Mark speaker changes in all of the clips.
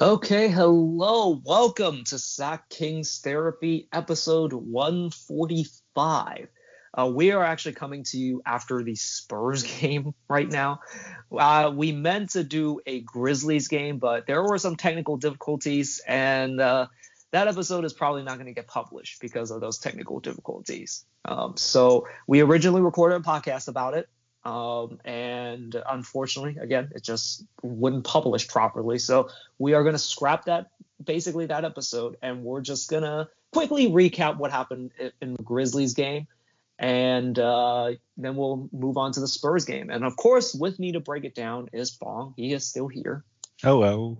Speaker 1: Okay, hello. Welcome to Sack Kings Therapy, episode 145. Uh, we are actually coming to you after the Spurs game right now. Uh, we meant to do a Grizzlies game, but there were some technical difficulties, and uh, that episode is probably not going to get published because of those technical difficulties. Um, so we originally recorded a podcast about it, um, and unfortunately, again, it just wouldn't publish properly. So we are going to scrap that, basically that episode, and we're just going to quickly recap what happened in the Grizzlies game, and uh, then we'll move on to the Spurs game. And of course, with me to break it down is Bong. He is still here.
Speaker 2: Hello.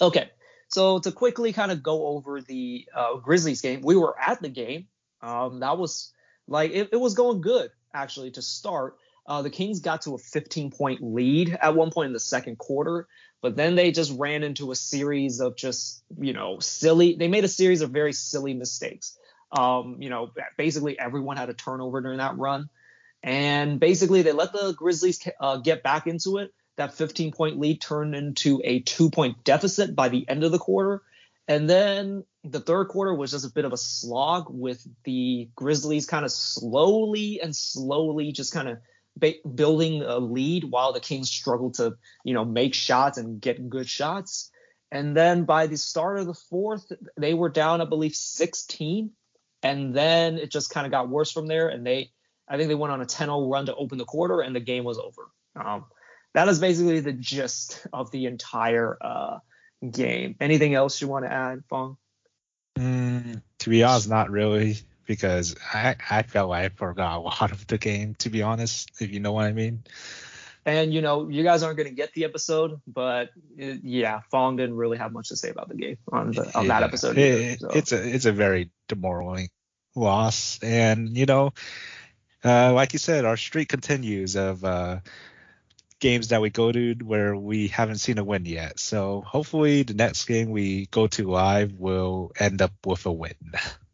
Speaker 1: Okay, so to quickly kind of go over the uh, Grizzlies game, we were at the game. Um, that was like it, it was going good actually to start. Uh, the Kings got to a 15 point lead at one point in the second quarter, but then they just ran into a series of just, you know, silly. They made a series of very silly mistakes. Um, you know, basically everyone had a turnover during that run. And basically they let the Grizzlies uh, get back into it. That 15 point lead turned into a two point deficit by the end of the quarter. And then the third quarter was just a bit of a slog with the Grizzlies kind of slowly and slowly just kind of ba- building a lead while the Kings struggled to, you know, make shots and get good shots. And then by the start of the fourth, they were down, I believe, 16. And then it just kind of got worse from there. And they, I think they went on a 10 0 run to open the quarter and the game was over. Um, that is basically the gist of the entire uh, game. Anything else you want to add, Fong?
Speaker 2: Mm, to be honest, not really, because I I felt like I forgot a lot of the game. To be honest, if you know what I mean.
Speaker 1: And you know, you guys aren't going to get the episode, but it, yeah, Fong didn't really have much to say about the game on the on yeah, that episode. Either,
Speaker 2: so. It's a it's a very demoralizing loss, and you know, uh, like you said, our streak continues of. Uh, games that we go to where we haven't seen a win yet. So hopefully the next game we go to live will end up with a win.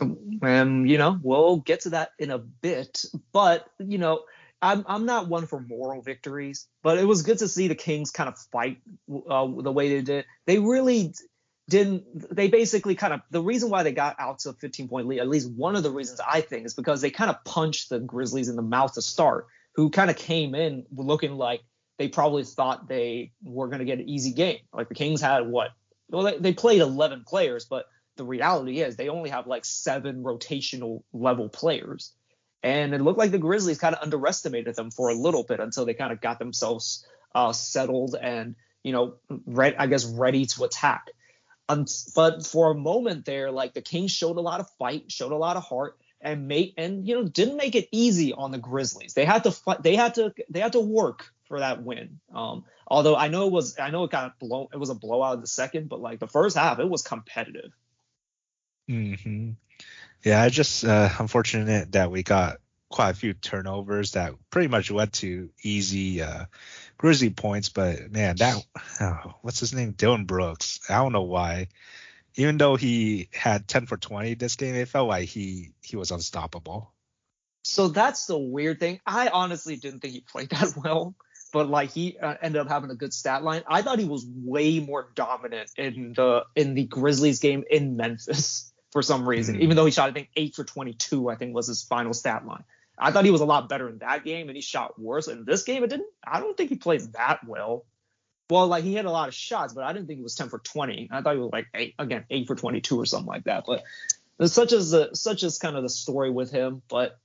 Speaker 1: And you know, we'll get to that in a bit, but you know, I'm I'm not one for moral victories, but it was good to see the Kings kind of fight uh, the way they did. They really didn't. They basically kind of the reason why they got out to a 15 point lead. At least one of the reasons I think is because they kind of punched the Grizzlies in the mouth to start who kind of came in looking like they probably thought they were going to get an easy game. Like the Kings had what? Well, they, they played 11 players, but the reality is they only have like seven rotational level players. And it looked like the Grizzlies kind of underestimated them for a little bit until they kind of got themselves uh, settled and, you know, re- I guess ready to attack. Um, but for a moment there, like the Kings showed a lot of fight, showed a lot of heart, and made and you know didn't make it easy on the Grizzlies. They had to fight, they had to they had to work for that win. Um, although I know it was I know it got blown it was a blowout in the second, but like the first half it was competitive.
Speaker 2: Hmm Yeah, I just uh, unfortunate that we got quite a few turnovers that pretty much led to easy uh, Grizzly points. But man, that oh, what's his name, Dillon Brooks. I don't know why even though he had 10 for 20 this game, it felt like he he was unstoppable.
Speaker 1: So that's the weird thing. I honestly didn't think he played that well, but like he uh, ended up having a good stat line. I thought he was way more dominant in the in the Grizzlies game in Memphis for some reason. Mm. Even though he shot I think 8 for 22, I think was his final stat line. I thought he was a lot better in that game and he shot worse. In this game it didn't I don't think he played that well. Well, like he had a lot of shots, but I didn't think it was 10 for 20. I thought he was like eight again, eight for 22 or something like that. But such as the such as kind of the story with him. But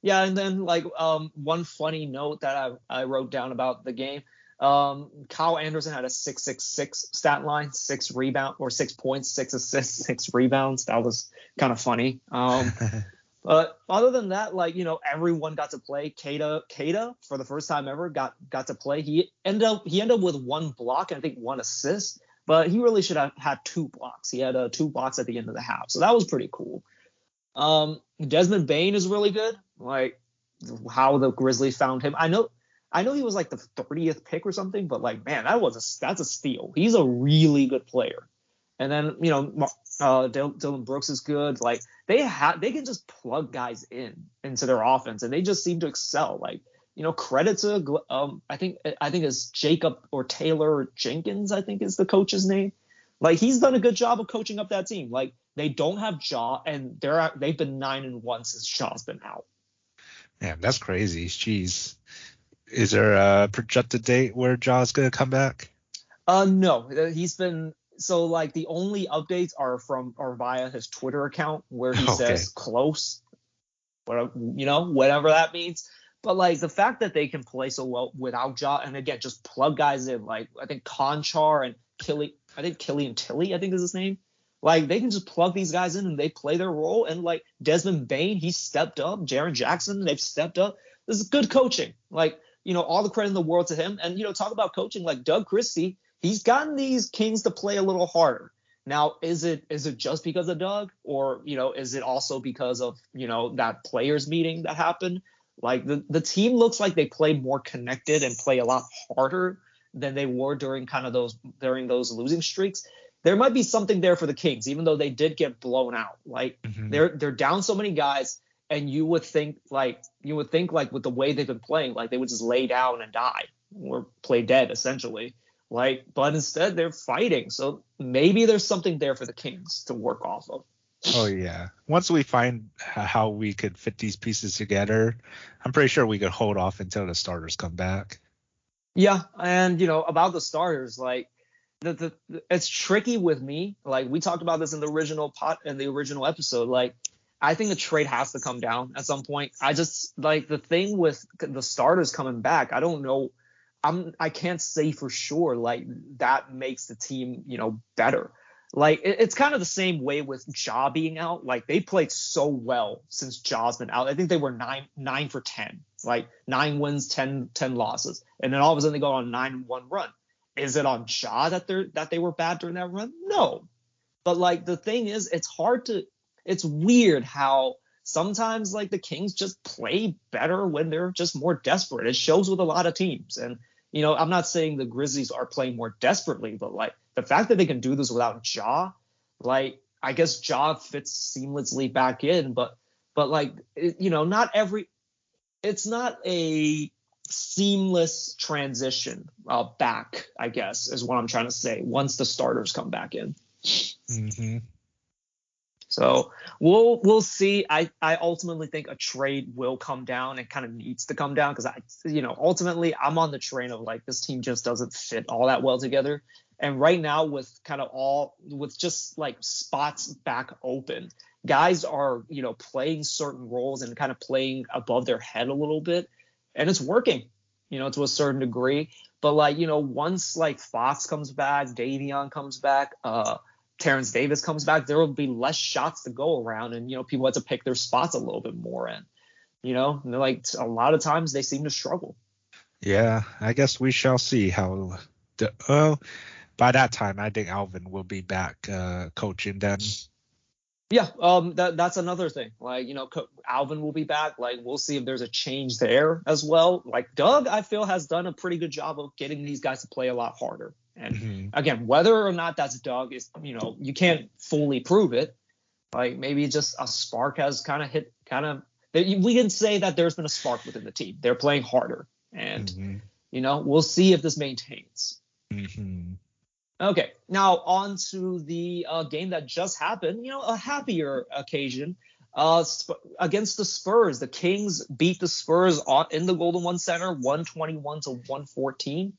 Speaker 1: yeah, and then like um, one funny note that I, I wrote down about the game. Um, Kyle Anderson had a six six six stat line, six rebound or six points, six assists, six rebounds. That was kind of funny. Um, But other than that, like you know, everyone got to play. Queta, Queta for the first time ever got got to play. He ended up he ended up with one block and I think one assist, but he really should have had two blocks. He had uh, two blocks at the end of the half, so that was pretty cool. Um, Desmond Bane is really good. Like how the Grizzlies found him. I know I know he was like the 30th pick or something, but like man, that was a that's a steal. He's a really good player. And then you know uh, Dillon Brooks is good. Like they have, they can just plug guys in into their offense, and they just seem to excel. Like you know, credit to um, I think I think it's Jacob or Taylor Jenkins, I think is the coach's name. Like he's done a good job of coaching up that team. Like they don't have Ja, and they're they've been nine and one since Ja's been out.
Speaker 2: Yeah, that's crazy. Jeez. Is there a projected date where Ja's gonna come back?
Speaker 1: Uh, no, he's been so like the only updates are from or via his Twitter account where he okay. says close, whatever you know, whatever that means. But like the fact that they can play so well without Ja, and again just plug guys in like I think Konchar and Killy, I think Killian Tillie, I think is his name. Like they can just plug these guys in and they play their role. And like Desmond Bane, he stepped up. Jaren Jackson, they've stepped up. This is good coaching. Like you know, all the credit in the world to him. And you know, talk about coaching like Doug Christie. He's gotten these Kings to play a little harder. Now, is it is it just because of Doug, or you know, is it also because of you know that players meeting that happened? Like the the team looks like they play more connected and play a lot harder than they were during kind of those during those losing streaks there might be something there for the Kings, even though they did get blown out. Like mm-hmm. they're they're down so many guys, and you would think like you would think like with the way they've been playing, like they would just lay down and die or play dead essentially. Like, but instead they're fighting. So maybe there's something there for the Kings to work off of.
Speaker 2: Oh yeah. Once we find how we could fit these pieces together, I'm pretty sure we could hold off until the starters come back.
Speaker 1: Yeah, and you know about the starters, like the, the, it's tricky with me. Like we talked about this in the original pot in the original episode. Like I think the trade has to come down at some point. I just like the thing with the starters coming back. I don't know. I'm I can't say for sure like that makes the team you know better. Like it, it's kind of the same way with Ja being out. Like they played so well since Ja's been out. I think they were nine nine for ten, like nine wins, 10, 10 losses, and then all of a sudden they go on nine one run is it on Ja that they're that they were bad during that run? No. But like the thing is, it's hard to it's weird how sometimes like the Kings just play better when they're just more desperate. It shows with a lot of teams. And you know, I'm not saying the Grizzlies are playing more desperately, but like the fact that they can do this without Ja, like I guess Ja fits seamlessly back in, but but like it, you know, not every it's not a seamless transition uh, back, I guess, is what I'm trying to say. Once the starters come back in. Mm-hmm. So we'll we'll see. I I ultimately think a trade will come down and kind of needs to come down because I you know ultimately I'm on the train of like this team just doesn't fit all that well together. And right now with kind of all with just like spots back open, guys are you know playing certain roles and kind of playing above their head a little bit and it's working, you know, to a certain degree. But like, you know, once like Fox comes back, Davion comes back, uh, Terrence Davis comes back, there will be less shots to go around, and you know, people have to pick their spots a little bit more. And you know, like a lot of times they seem to struggle.
Speaker 2: Yeah, I guess we shall see how. The, well, by that time, I think Alvin will be back uh, coaching then.
Speaker 1: Yeah, um, that that's another thing. Like you know, Alvin will be back. Like we'll see if there's a change there as well. Like Doug, I feel has done a pretty good job of getting these guys to play a lot harder. And mm-hmm. again, whether or not that's Doug is, you know, you can't fully prove it. Like maybe just a spark has kind of hit, kind of. We can say that there's been a spark within the team. They're playing harder, and mm-hmm. you know, we'll see if this maintains. Mm-hmm. Okay, now on to the uh, game that just happened. You know, a happier occasion uh, Sp- against the Spurs. The Kings beat the Spurs on, in the Golden One Center, 121 to 114.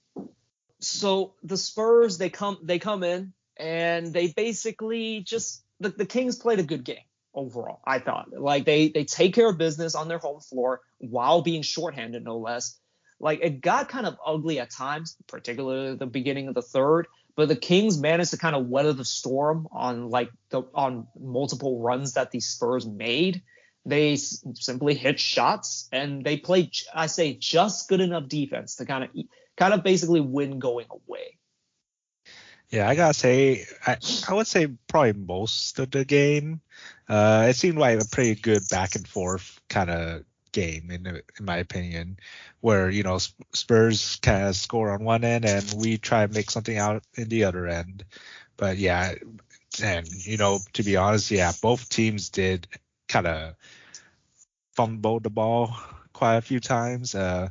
Speaker 1: So the Spurs they come they come in and they basically just the, the Kings played a good game overall. I thought like they they take care of business on their home floor while being shorthanded no less. Like it got kind of ugly at times, particularly the beginning of the third but the Kings managed to kind of weather the storm on like the on multiple runs that the Spurs made. They s- simply hit shots and they played, I say, just good enough defense to kind of kind of basically win going away.
Speaker 2: Yeah, I gotta say, I, I would say probably most of the game. Uh, it seemed like a pretty good back and forth kind of game in in my opinion, where you know Spurs kind of score on one end and we try and make something out in the other end. But yeah, and you know to be honest, yeah, both teams did kind of fumble the ball quite a few times. Uh,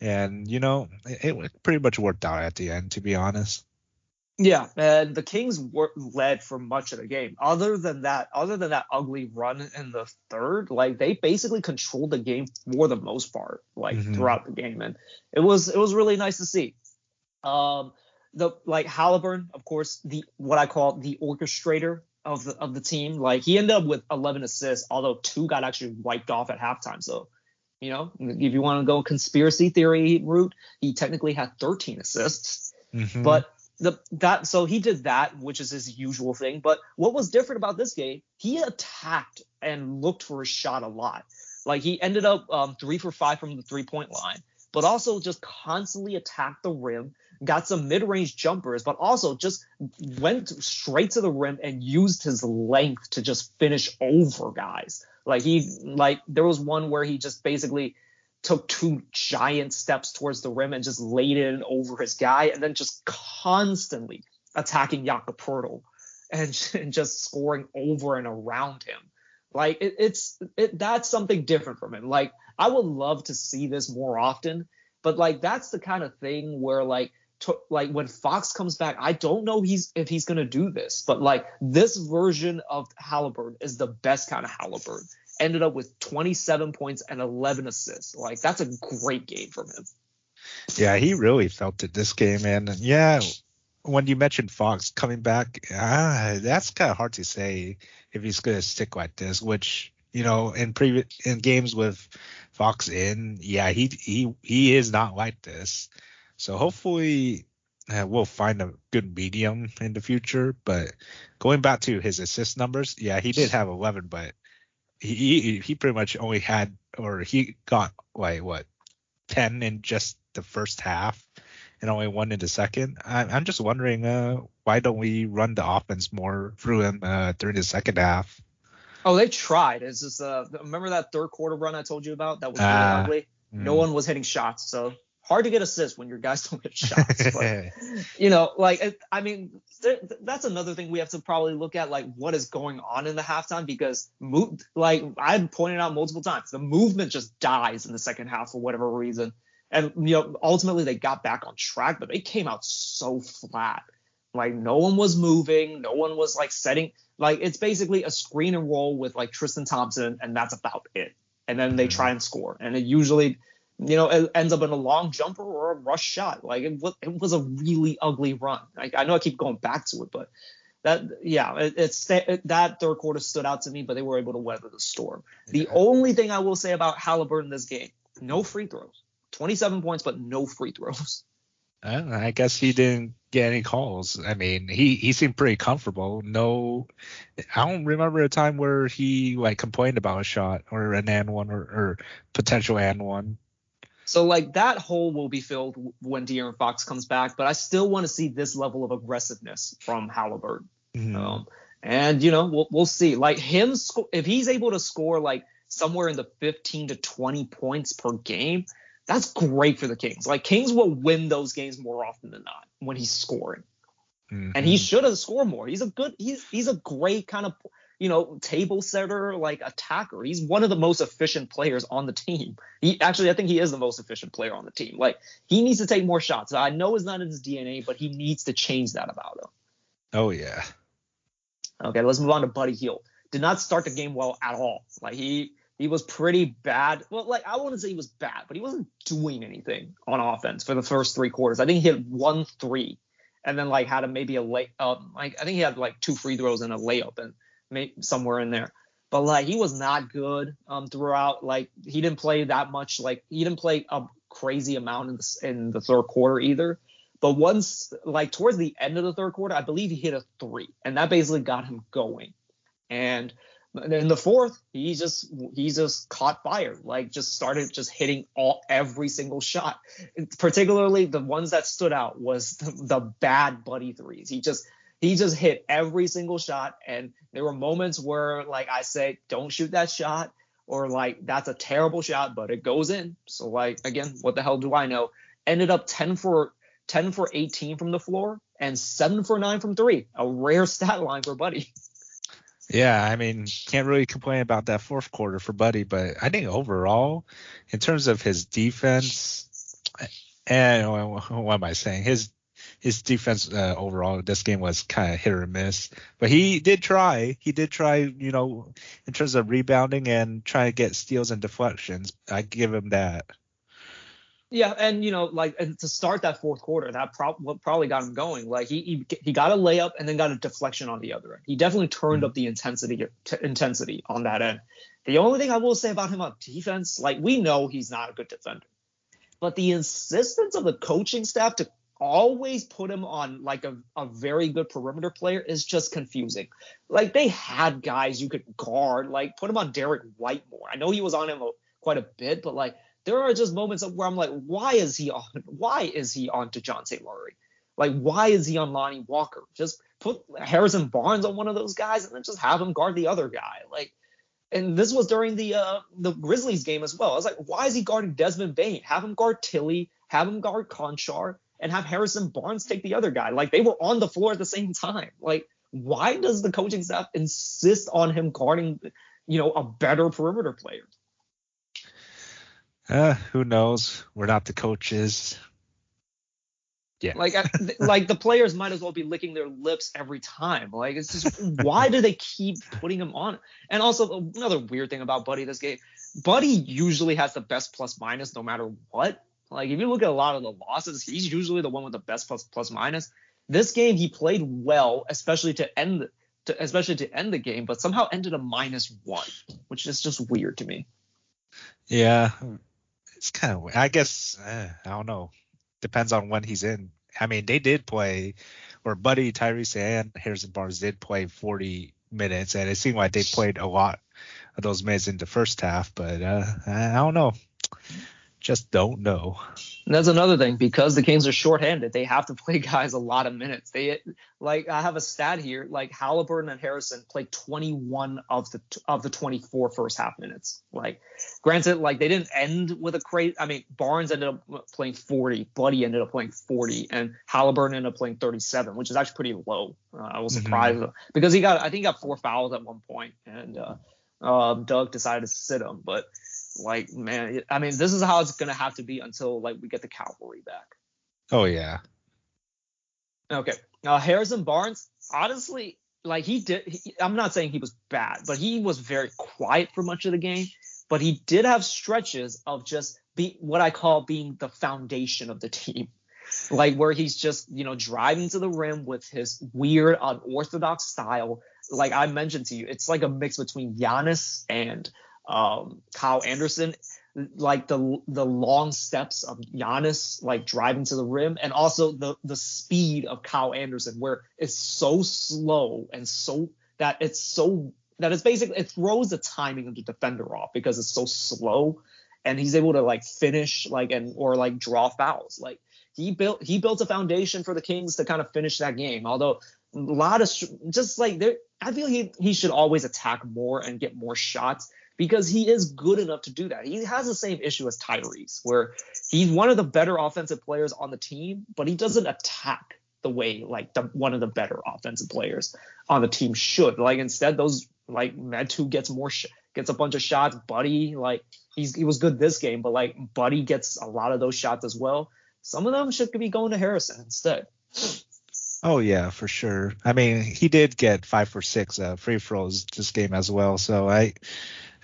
Speaker 2: and you know, it, it pretty much worked out at the end, to be honest.
Speaker 1: Yeah, and the Kings were led for much of the game. Other than that, other than that ugly run in the third, like they basically controlled the game for the most part, like mm-hmm. throughout the game, and it was it was really nice to see. Um, the like Haliburton, of course, the what I call the orchestrator of the of the team. Like he ended up with 11 assists, although two got actually wiped off at halftime. So, you know, if you want to go conspiracy theory route, he technically had 13 assists. Mm-hmm. But the that so he did that, which is his usual thing. But what was different about this game, he attacked and looked for a shot a lot. Like he ended up um, three for five from the three point line, but also just constantly attacked the rim, got some mid range jumpers, but also just went straight to the rim and used his length to just finish over guys. Like he like there was one where he just basically took two giant steps towards the rim and just laid it in over his guy, and then just constantly attacking Jakob Poeltl and, and just scoring over and around him. Like it, it's it, that's something different from him. Like I would love to see this more often, but like that's the kind of thing where like to, like when Fox comes back, I don't know he's if he's gonna do this, but like this version of Haliburton is the best kind of Haliburton ended up with 27 points and 11 assists. Like that's a great game from him.
Speaker 2: Yeah, he really felt it this game, and yeah, when you mentioned Fox coming back, ah, that's kind of hard to say if he's gonna stick like this. Which you know, in previous in games with Fox in, yeah, he he he is not like this. So hopefully uh, we'll find a good medium in the future. But going back to his assist numbers, yeah, he did have 11, but he he pretty much only had or he got like what 10 in just the first half and only one in the second. I, I'm just wondering uh, why don't we run the offense more through him uh, during the second half?
Speaker 1: Oh, they tried. It's just uh, remember that third quarter run I told you about that was really uh, ugly. No mm. one was hitting shots, so hard to get assists when your guys don't get shots. But, you know, like I mean, that's another thing we have to probably look at, like what is going on in the halftime because move, like I've pointed out multiple times, the movement just dies in the second half for whatever reason. And you know, ultimately they got back on track, but they came out so flat. Like no one was moving, no one was like setting. Like it's basically a screen and roll with like Tristan Thompson, and that's about it. And then they mm-hmm. try and score, and it usually you know, it ends up in a long jumper or a rush shot. Like it was, it was a really ugly run. I, I know I keep going back to it, but that, yeah, it, it's it, that third quarter stood out to me, but they were able to weather the storm. The yeah. only thing I will say about Haliburton this game, no free throws, 27 points, but no free throws.
Speaker 2: I guess he didn't get any calls. I mean, he he seemed pretty comfortable. No, I don't remember a time where he like complained about a shot or an and one or, or potential and one.
Speaker 1: So like that hole will be filled when De'Aaron Fox comes back, but I still want to see this level of aggressiveness from Haliburton. Mm-hmm. Um, and you know we'll, we'll see. Like him, sc- if he's able to score like somewhere in the 15 to 20 points per game, that's great for the Kings. Like Kings will win those games more often than not when he's scoring. Mm-hmm. And he should have scored more. He's a good. He's he's a great kind of you know, table setter, like attacker. He's one of the most efficient players on the team. He actually, I think he is the most efficient player on the team. Like he needs to take more shots. I know it's not in his DNA, but he needs to change that about him.
Speaker 2: Oh yeah.
Speaker 1: Okay, let's move on to Buddy Hield. Did not start the game well at all. Like he he was pretty bad. Well, like I wouldn't say he was bad, but he wasn't doing anything on offense for the first three quarters. I think he hit one three, and then like had a maybe a late. Um, like I think he had like two free throws and a layup, and somewhere in there. But like he was not good um, throughout. Like he didn't play that much. Like he didn't play a crazy amount in the, in the third quarter either. But once like towards the end of the third quarter, I believe he hit a three, and that basically got him going. And in the fourth, he just he just caught fire, like just started just hitting all every single shot. Particularly the ones that stood out was the, the bad buddy threes. He just he just hit every single shot. And there were moments where, like, I say, don't shoot that shot, or like, that's a terrible shot, but it goes in. So, like, again, what the hell do I know? Ended up 10 for 10 for 18 from the floor and 7 for 9 from three. A rare stat line for Buddy.
Speaker 2: Yeah, I mean, can't really complain about that fourth quarter for Buddy, but I think overall, in terms of his defense, and what am I saying? His his defense uh, overall this game was kind of hit or miss, but he did try. He did try, you know, in terms of rebounding and trying to get steals and deflections. I give him that.
Speaker 1: Yeah, and you know, like and to start that fourth quarter, that pro- probably got him going. Like he, he he got a layup and then got a deflection on the other end. He definitely turned mm-hmm. up the intensity t- intensity on that end. The only thing I will say about him on defense, like we know he's not a good defender, but the insistence of the coaching staff to always put him on like a, a very good perimeter player is just confusing. Like they had guys you could guard, like put him on Derrick White more. I know he was on him a, quite a bit, but like there are just moments where I'm like, why is he on? Why is he on to Dejounte Murray? Like, why is he on Lonnie Walker? Just put Harrison Barnes on one of those guys and then just have him guard the other guy. Like, and this was during the uh, the Grizzlies game as well. I was like, why is he guarding Desmond Bane? Have him guard Tillie. have him guard Konchar, and have Harrison Barnes take the other guy. Like they were on the floor at the same time. Like, why does the coaching staff insist on him guarding, you know, a better perimeter player?
Speaker 2: Uh, who knows? We're not the coaches.
Speaker 1: Yeah. Like, like the players might as well be licking their lips every time. Like, it's just why do they keep putting him on? And also another weird thing about Buddy this game, Buddy usually has the best plus minus no matter what. Like, if you look at a lot of the losses, he's usually the one with the best plus plus minus. This game he played well, especially to end, to, especially to end the game, but somehow ended a minus one, which is just weird to me.
Speaker 2: Yeah, it's kind of. I guess eh, I don't know. Depends on when he's in. I mean, they did play, or Buddy, Tyrese, and Harrison Barnes did play 40 minutes, and it seemed like they played a lot of those minutes in the first half. But uh, I don't know just don't know.
Speaker 1: And that's another thing because the Kings are shorthanded. They have to play guys a lot of minutes. They like I have a stat here. Like Haliburton and Harrison played 21 of the of the 24 first half minutes. Like granted, like they didn't end with a crazy. I mean, Barnes ended up playing 40, Buddy ended up playing 40, and Haliburton ended up playing 37, which is actually pretty low. Uh, I was mm-hmm. surprised mm-hmm. because he got I think he got four fouls at one point, and uh, um, Doug decided to sit him, but like, man, I mean, this is how it's gonna have to be until like we get the cavalry back.
Speaker 2: Oh yeah.
Speaker 1: Okay. Uh, Harrison Barnes, honestly, like he did. He, I'm not saying he was bad, but he was very quiet for much of the game. But he did have stretches of just be what I call being the foundation of the team like where he's just you know driving to the rim with his weird unorthodox style like i mentioned to you it's like a mix between Giannis and um, Kyle Anderson, like the the long steps of Giannis like driving to the rim, and also the the speed of Kyle Anderson, where it's so slow and so that it's so that it's basically it throws the timing of the defender off because it's so slow, and he's able to like finish like and or like draw fouls. Like he built he built a foundation for the Kings to kind of finish that game. Although a lot of just like there, I feel he he should always attack more and get more shots because he is good enough to do that. He has the same issue as Tyrese, where he's one of the better offensive players on the team, but he doesn't attack the way like the, one of the better offensive players on the team should. Like instead, those like Metu gets more sh- gets a bunch of shots. Buddy like he's he was good this game, but like Buddy gets a lot of those shots as well. Some of them should be going to Harrison instead.
Speaker 2: Oh yeah, for sure. I mean, he did get five for six uh, free throws this game as well. So I,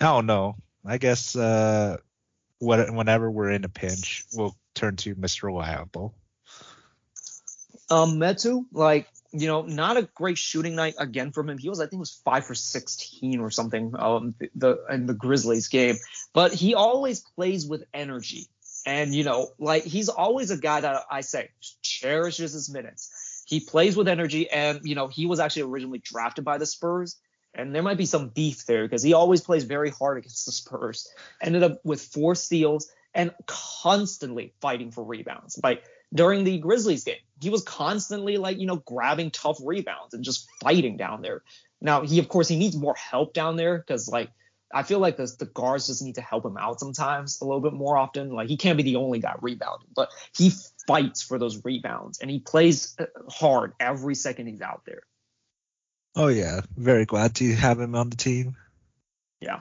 Speaker 2: I don't know. I guess uh, what, whenever we're in a pinch, we'll turn to Mr. Reliable.
Speaker 1: Um, Metu, like you know, not a great shooting night again from him. He was, I think, it was five for sixteen or something. Um, the, the in the Grizzlies game, but he always plays with energy, and you know, like he's always a guy that I say cherishes his minutes. He plays with energy, and you know, he was actually originally drafted by the Spurs and there might be some beef there because he always plays very hard against the Spurs. Ended up with four steals and constantly fighting for rebounds. Like during the Grizzlies game, he was constantly like, you know, grabbing tough rebounds and just fighting down there. Now, he of course he needs more help down there because like I feel like the, the guards just need to help him out sometimes a little bit more often. Like he can't be the only guy rebounding, but he fights for those rebounds and he plays uh, hard every second he's out there.
Speaker 2: Oh yeah, very glad to have him on the team.
Speaker 1: Yeah,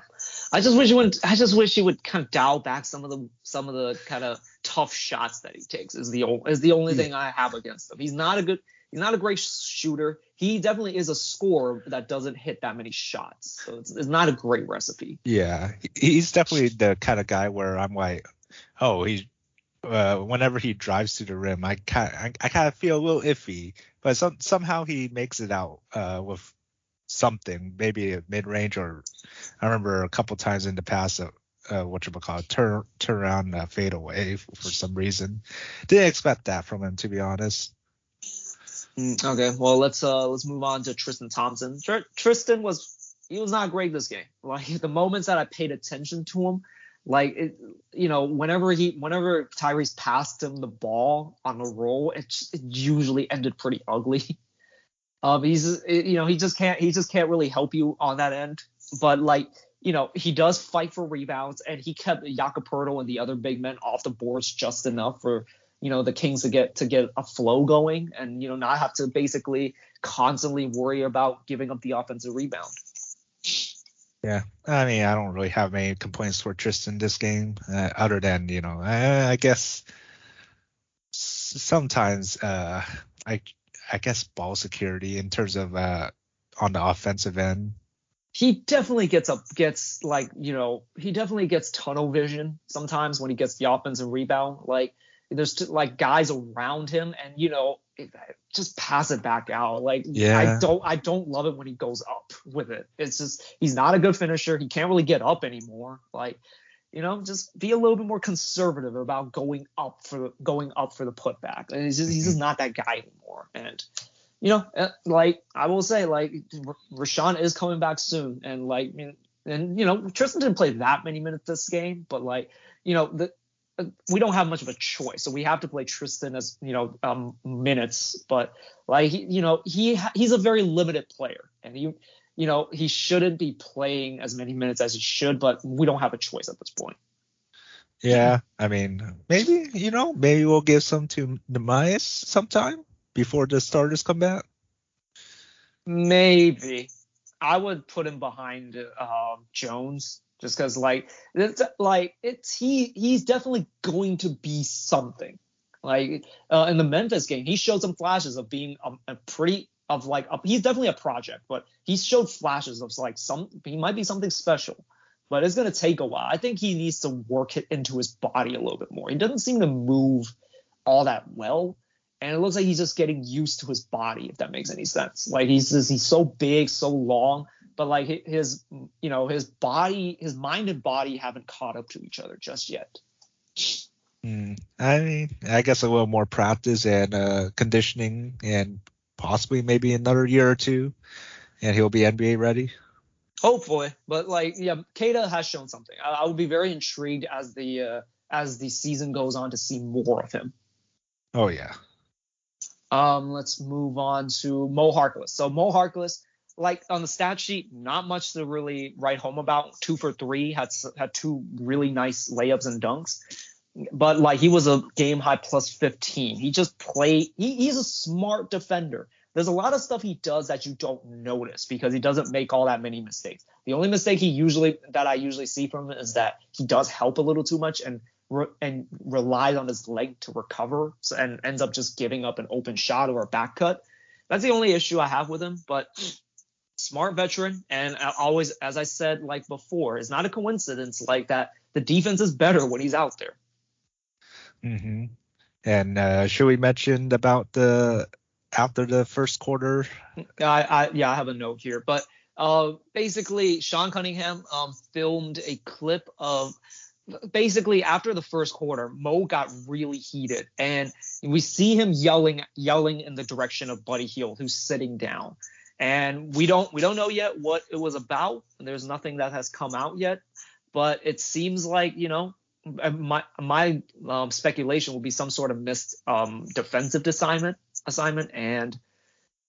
Speaker 1: I just wish he would. I just wish he would kind of dial back some of the some of the kind of tough shots that he takes. Is the is the only yeah. thing I have against him. He's not a good. He's not a great shooter. He definitely is a scorer that doesn't hit that many shots. So it's, it's not a great recipe.
Speaker 2: Yeah, he's definitely the kind of guy where I'm like, oh, he. Uh, whenever he drives to the rim, I kind I, I kind of feel a little iffy, but some, somehow he makes it out uh, with something, maybe a mid range or I remember a couple times in the past, uh, uh, what you would call turn turn around uh, fade away for, for some reason. Didn't expect that from him, to be honest.
Speaker 1: Mm, okay, well let's uh let's move on to Tristan Thompson. Tr- Tristan was he was not great this game. Like the moments that I paid attention to him, like it, you know, whenever he whenever Tyrese passed him the ball on a roll, it, it usually ended pretty ugly. Um, he's you know he just can't he just can't really help you on that end. But like you know he does fight for rebounds and he kept Jakob and the other big men off the boards just enough for you know the Kings to get to get a flow going and you know not have to basically constantly worry about giving up the offensive rebound.
Speaker 2: Yeah, I mean I don't really have any complaints for Tristan this game uh, other than you know I, I guess sometimes uh, I I guess ball security in terms of uh, on the offensive end.
Speaker 1: He definitely gets up, gets like you know, he definitely gets tunnel vision sometimes when he gets the offensive rebound. Like there's like guys around him, and you know, just pass it back out. Like yeah. I don't, I don't love it when he goes up with it. It's just he's not a good finisher. He can't really get up anymore. Like you know, just be a little bit more conservative about going up for going up for the putback. And he's just he's just mm-hmm. not that guy anymore. And you know, uh, like I will say, like Richaun is coming back soon, and like and you know, Tristan didn't play that many minutes this game, but like you know, the we don't have much of a choice, so we have to play Tristan as you know um, minutes. But like he, you know, he he's a very limited player, and he you know, he shouldn't be playing as many minutes as he should, but we don't have a choice at this point.
Speaker 2: Yeah, I mean, maybe you know, maybe we'll give some to Neemias sometime before the starters come back.
Speaker 1: Maybe I would put him behind uh, Jones just because, like, it's like it's he he's definitely going to be something. Like uh, in the Memphis game, he showed some flashes of being a, a pretty of like a, he's definitely a project, but he showed flashes of like some he might be something special, but it's gonna take a while. I think he needs to work it into his body a little bit more. He doesn't seem to move all that well, and it looks like he's just getting used to his body, if that makes any sense. Like he's just, he's so big, so long, but like his you know his body, his mind and body haven't caught up to each other just yet.
Speaker 2: Mm, I mean, I guess a little more practice and uh, conditioning and possibly maybe another year or two, and he'll be NBA ready.
Speaker 1: Hopefully, but like yeah, Queta has shown something. I, I would be very intrigued as the uh, as the season goes on to see more of him.
Speaker 2: Oh yeah.
Speaker 1: Um, let's move on to Mo Harkless. So Mo Harkless, like on the stat sheet, not much to really write home about. Two for three, had had two really nice layups and dunks but like he was a game high plus 15. He just played. He, he's a smart defender. There's a lot of stuff he does that you don't notice because he doesn't make all that many mistakes. The only mistake he usually that I usually see from him is that he does help a little too much and re, and relies on his leg to recover so, and ends up just giving up an open shot or a back cut. That's the only issue I have with him. But smart veteran and always, as I said like before, it's not a coincidence like that. The defense is better when he's out there.
Speaker 2: Mm-hmm. And uh, should we mention about the after the first quarter?
Speaker 1: I, I yeah, I have a note here, but uh, basically, Sean Cunningham um, filmed a clip of basically after the first quarter, Mo got really heated, and we see him yelling, yelling in the direction of Buddy Hield, who's sitting down. And we don't we don't know yet what it was about. There's nothing that has come out yet, but it seems like you know uh, my my um, speculation will be some sort of missed um, defensive assignment assignment, and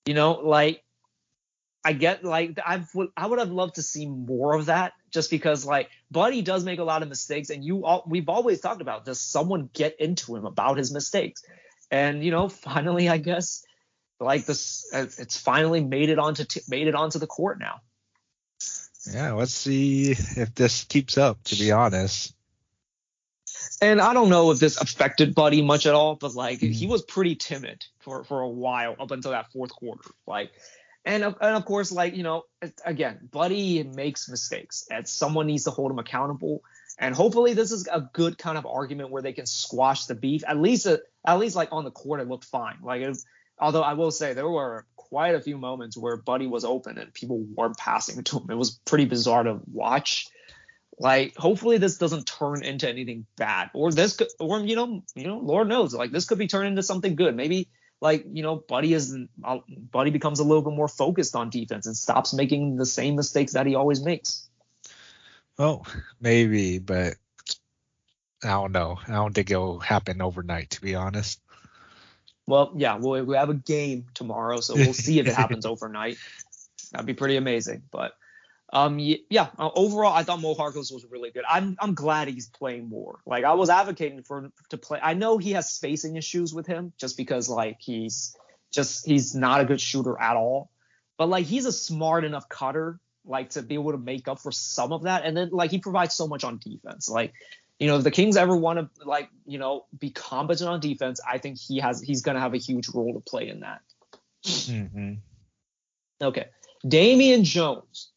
Speaker 1: you know, like I get like I would I would have loved to see more of that, just because like Buddy does make a lot of mistakes, and you all we've always talked about does someone get into him about his mistakes, and you know, finally I guess like this, it's finally made it onto t- made it onto the court now.
Speaker 2: Yeah, let's see if this keeps up. To be honest.
Speaker 1: And I don't know if this affected Buddy much at all, but like mm. he was pretty timid for for a while up until that fourth quarter. Like, and and of course, like you know, again, Buddy makes mistakes, and someone needs to hold him accountable. And hopefully, this is a good kind of argument where they can squash the beef. At least, uh, at least like on the court, it looked fine. Like, it, although I will say there were quite a few moments where Buddy was open and people weren't passing to him. It was pretty bizarre to watch. Like, hopefully this doesn't turn into anything bad, or this could, or you know, you know, Lord knows, like this could be turned into something good. Maybe like you know, Buddy is uh, Buddy becomes a little bit more focused on defense and stops making the same mistakes that he always makes.
Speaker 2: Well, maybe, but I don't know. I don't think it'll happen overnight, to be honest.
Speaker 1: Well, yeah, we'll, we have a game tomorrow, so we'll see if it happens overnight. That'd be pretty amazing. But um, yeah, uh, overall, I thought Mo Harkless was really good. I'm I'm glad he's playing more. Like I was advocating for to play. I know he has spacing issues with him, just because like he's just he's not a good shooter at all. But like he's a smart enough cutter like to be able to make up for some of that. And then like he provides so much on defense. Like, you know, if the Kings ever want to like, you know, be competent on defense, I think he has he's gonna have a huge role to play in that. Mm-hmm. Okay. Damian Jones.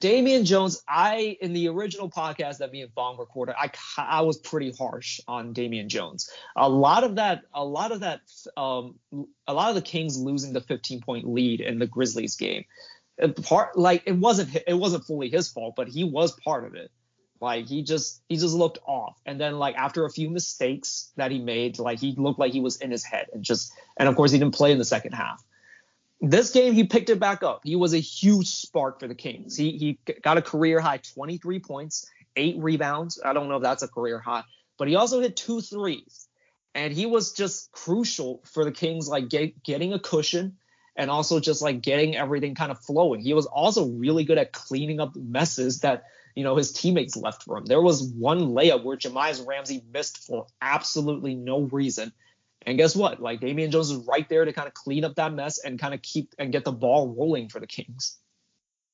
Speaker 1: Damian Jones, I in the original podcast that me and Fong recorded, I I was pretty harsh on Damian Jones. A lot of that, a lot of that, um, a lot of the Kings losing the 15 point lead in the Grizzlies game part like it wasn't it wasn't fully his fault, but he was part of it. Like he just he just looked off, and then like after a few mistakes that he made, like he looked like he was in his head, and just and of course he didn't play in the second half. This game he picked it back up. He was a huge spark for the Kings. He he got a career high 23 points, eight rebounds. I don't know if that's a career high, but he also hit two threes, and he was just crucial for the Kings, like get, getting a cushion and also just like getting everything kind of flowing. He was also really good at cleaning up messes that you know his teammates left for him. There was one layup where Jahmi'us Ramsey missed for absolutely no reason. And guess what? Like Damian Jones is right there to kind of clean up that mess and kind of keep and get the ball rolling for the Kings.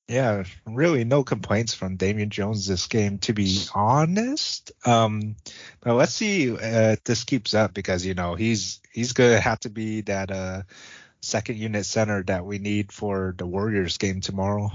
Speaker 2: Yeah, really no complaints from Damian Jones this game, to be honest. Um, but let's see uh, if this keeps up because you know he's he's gonna have to be that uh second unit center that we need for the Warriors game tomorrow.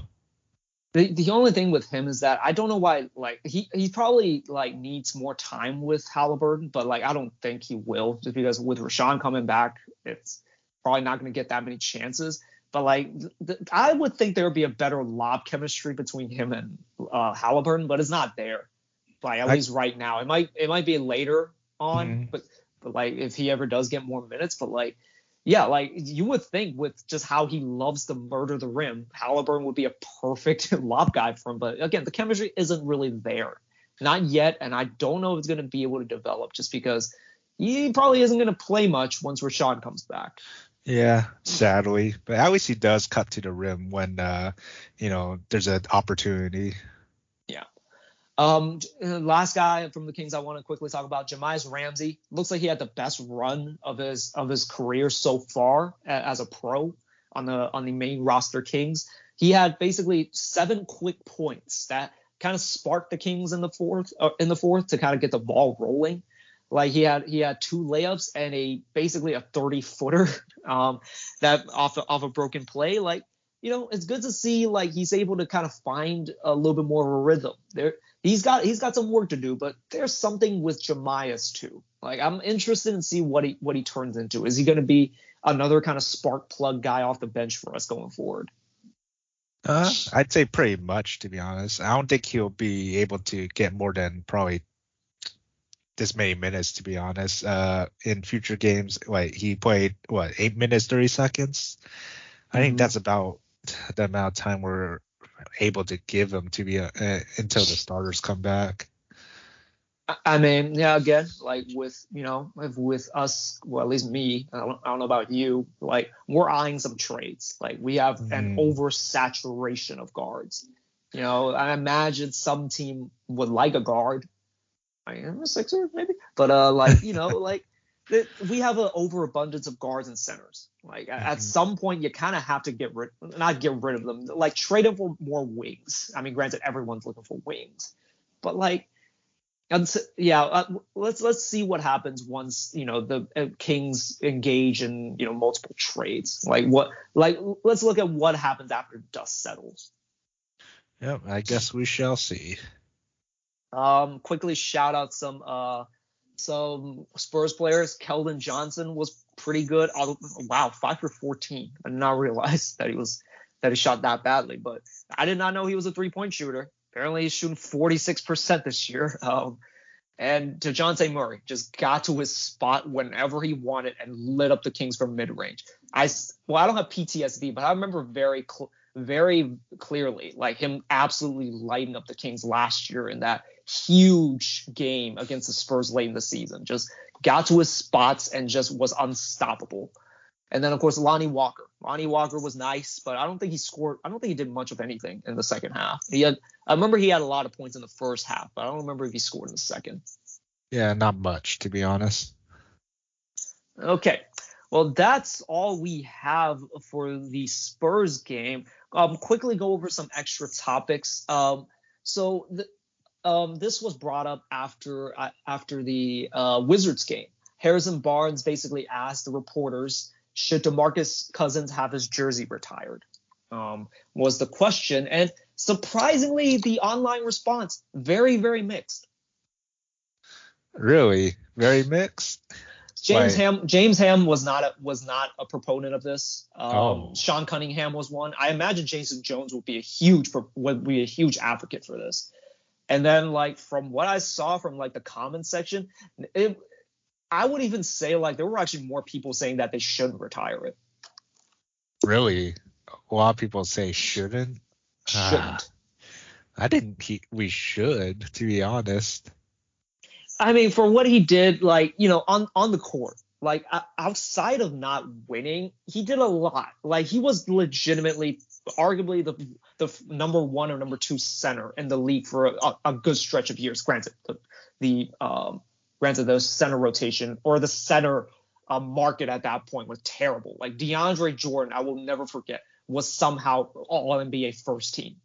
Speaker 1: The, the only thing with him is that I don't know why like he he probably like needs more time with Haliburton, but like I don't think he will just because with Richaun coming back, it's probably not going to get that many chances. But like th- I would think there would be a better lob chemistry between him and uh, Haliburton, but it's not there. Like at I, least right now, it might it might be later on, mm-hmm. but but like if he ever does get more minutes, but like yeah, like you would think with just how he loves to murder the rim, Haliburton would be a perfect lob guy for him. But again, the chemistry isn't really there. Not yet, and I don't know if it's going to be able to develop just because he probably isn't going to play much once Richaun comes back.
Speaker 2: Yeah, sadly, but at least he does cut to the rim when uh, you know there's an opportunity.
Speaker 1: Um, last guy from the Kings I want to quickly talk about, Jahmi'us Ramsey. Looks like he had the best run of his of his career so far as a pro on the on the main roster Kings. He had basically seven quick points that kind of sparked the Kings in the fourth uh, in the fourth to kind of get the ball rolling. Like he had he had two layups and a basically a 30 footer um, that off off a broken play. Like you know, it's good to see like he's able to kind of find a little bit more of a rhythm. There he's got he's got some work to do, but there's something with Jahmi'us too. Like I'm interested in see what he what he turns into. Is he going to be another kind of spark plug guy off the bench for us going forward?
Speaker 2: Uh, I'd say pretty much to be honest. I don't think he'll be able to get more than probably this many minutes to be honest. Uh, in future games, like he played what eight minutes thirty seconds. I think mm-hmm. that's about the amount of time we're able to give him to be a, uh, until the starters come back.
Speaker 1: I mean, yeah, again, like with you know, with, with us, well, at least me, I don't, I don't, know about you, like we're eyeing some trades. Like we have mm. an oversaturation of guards. You know, I imagine some team would like a guard. I am a Sixer, maybe, but uh, like you know, like we have an overabundance of guards and centers. Like mm-hmm. at some point, you kind of have to get rid, not get rid of them, like trade them for more wings. I mean, granted, everyone's looking for wings, but like, yeah, uh, let's let's see what happens once you know the uh, Kings engage in you know multiple trades. Like what, like let's look at what happens after dust settles.
Speaker 2: Yep, I guess we shall see.
Speaker 1: Um, quickly shout out some uh some Spurs players. Keldon Johnson was pretty good. Wow, five for 14. I did not realize that he was that he shot that badly, but I did not know he was a three point shooter. Apparently, he's shooting 46% this year. Um, and Dejounte Murray just got to his spot whenever he wanted and lit up the Kings from mid range. I well, I don't have PTSD, but I remember very very clearly like him absolutely lighting up the Kings last year in that huge game against the Spurs late in the season. Just got to his spots and just was unstoppable. And then of course Lonnie Walker. Lonnie Walker was nice, but I don't think he scored. I don't think he did much of anything in the second half. He had. I remember he had a lot of points in the first half, but I don't remember if he scored in the second.
Speaker 2: Yeah, not much to be honest.
Speaker 1: Okay. Well, that's all we have for the Spurs game. Um, quickly go over some extra topics. Um, so um, this was brought up after uh, after the uh, Wizards game. Harrison Barnes basically asked the reporters, "Should DeMarcus Cousins have his jersey retired?" Um, was the question, and surprisingly, the online response very very mixed.
Speaker 2: Really, very mixed.
Speaker 1: James Ham James Ham was not a was not a proponent of this. Um, oh. Sean Cunningham was one. I imagine Jason Jones would be a huge would be a huge advocate for this. And then like from what I saw from like the comment section, it, I would even say like there were actually more people saying that they shouldn't retire it.
Speaker 2: Really, a lot of people say shouldn't.
Speaker 1: Shouldn't. Uh,
Speaker 2: I didn't. We should, to be honest.
Speaker 1: I mean, for what he did, like you know, on on the court, like outside of not winning, he did a lot. Like he was legitimately arguably the the number one or number two center in the league for a, a good stretch of years. Granted, the, the um, granted the center rotation or the center uh, market at that point was terrible. Like DeAndre Jordan, I will never forget, was somehow all NBA first team,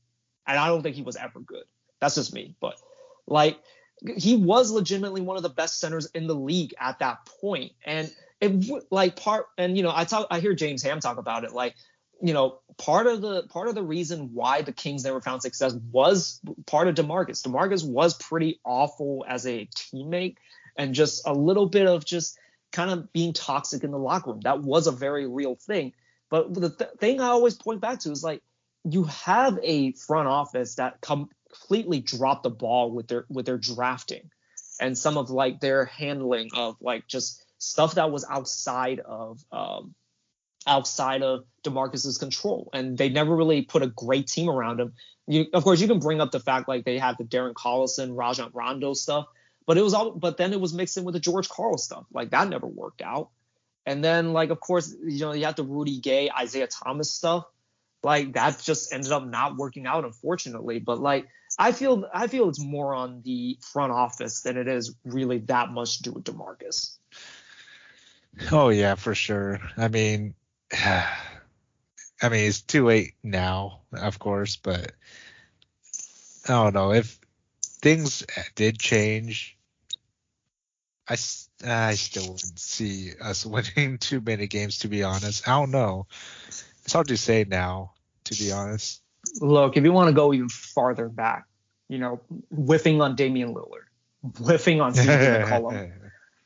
Speaker 1: and I don't think he was ever good. That's just me, but like he was legitimately one of the best centers in the league at that point, and it like part and you know I talk I hear James Ham talk about it like you know, part of the part of the reason why the Kings never found success was part of DeMarcus. DeMarcus was pretty awful as a teammate and just a little bit of just kind of being toxic in the locker room. That was a very real thing. But the th- thing I always point back to is like you have a front office that completely dropped the ball with their with their drafting and some of like their handling of like just stuff that was outside of um, outside of DeMarcus's control, and they never really put a great team around him. You, of course, you can bring up the fact like they had the Darren Collison, Rajon Rondo stuff, but it was all, but then it was mixed in with the George Karl stuff. Like that never worked out. And then like of course you know you have the Rudy Gay, Isaiah Thomas stuff. Like that just ended up not working out, unfortunately. But like I feel I feel it's more on the front office than it is really that much to do with DeMarcus.
Speaker 2: Oh yeah, for sure. I mean, I mean, it's too late now, of course, but I don't know if things did change. I, I still wouldn't see us winning too many games, to be honest. I don't know. It's hard to say now, to be honest.
Speaker 1: Look, if you want to go even farther back, you know, whiffing on Damian Lillard, whiffing on CJ McCollum,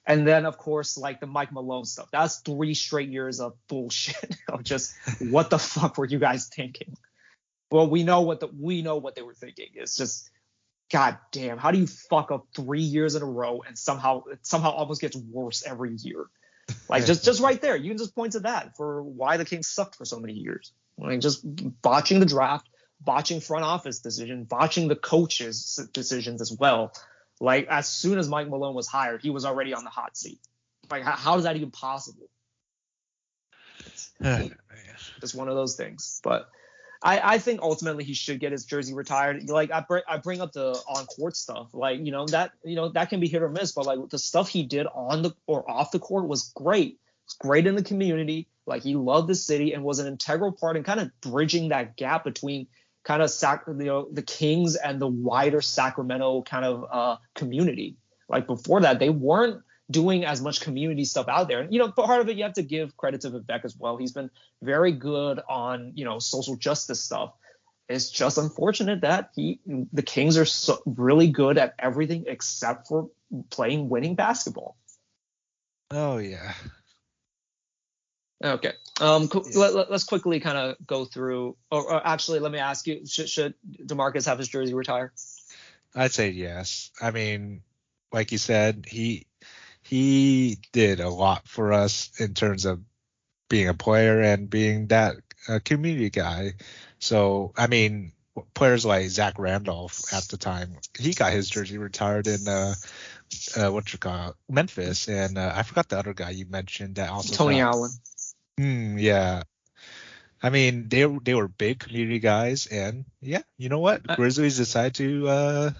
Speaker 1: And then of course like the Mike Malone stuff. That's three straight years of bullshit of just what the fuck were you guys thinking? Well, we know what the we know what they were thinking. It's just god damn, how do you fuck up 3 years in a row and somehow it somehow almost gets worse every year? Like just just right there, you can just point to that for why the Kings sucked for so many years. Like just botching the draft, botching front office decision, botching the coaches decisions as well. Like as soon as Mike Malone was hired, he was already on the hot seat. Like how, how is that even possible? It's, one of those things. But I, I think ultimately he should get his jersey retired. Like I bring I bring up the on court stuff, like you know that you know that can be hit or miss, but like the stuff he did on the or off the court was great. It's great in the community. Like he loved the city and was an integral part in kind of bridging that gap between kind of sac you know the Kings and the wider Sacramento kind of uh, community. Like before that, they weren't doing as much community stuff out there. And you know, part of it you have to give credit to Vivek as well. He's been very good on you know social justice stuff. It's just unfortunate that he the Kings are so, really good at everything except for playing winning basketball.
Speaker 2: Oh yeah.
Speaker 1: Okay. Um, let, us quickly kind of go through. Or, or, actually, let me ask you: Should, should Demarcus have his jersey retire?
Speaker 2: I'd say yes. I mean, like you said, he he did a lot for us in terms of being a player and being that uh, community guy. So, I mean, players like Zach Randolph at the time, he got his jersey retired in uh, uh what you call Memphis, and uh, I forgot the other guy you mentioned that also
Speaker 1: Tony got, Allen.
Speaker 2: Hmm, yeah. I mean, they they were big community guys, and yeah, you know what? Uh, Grizzlies decided to uh,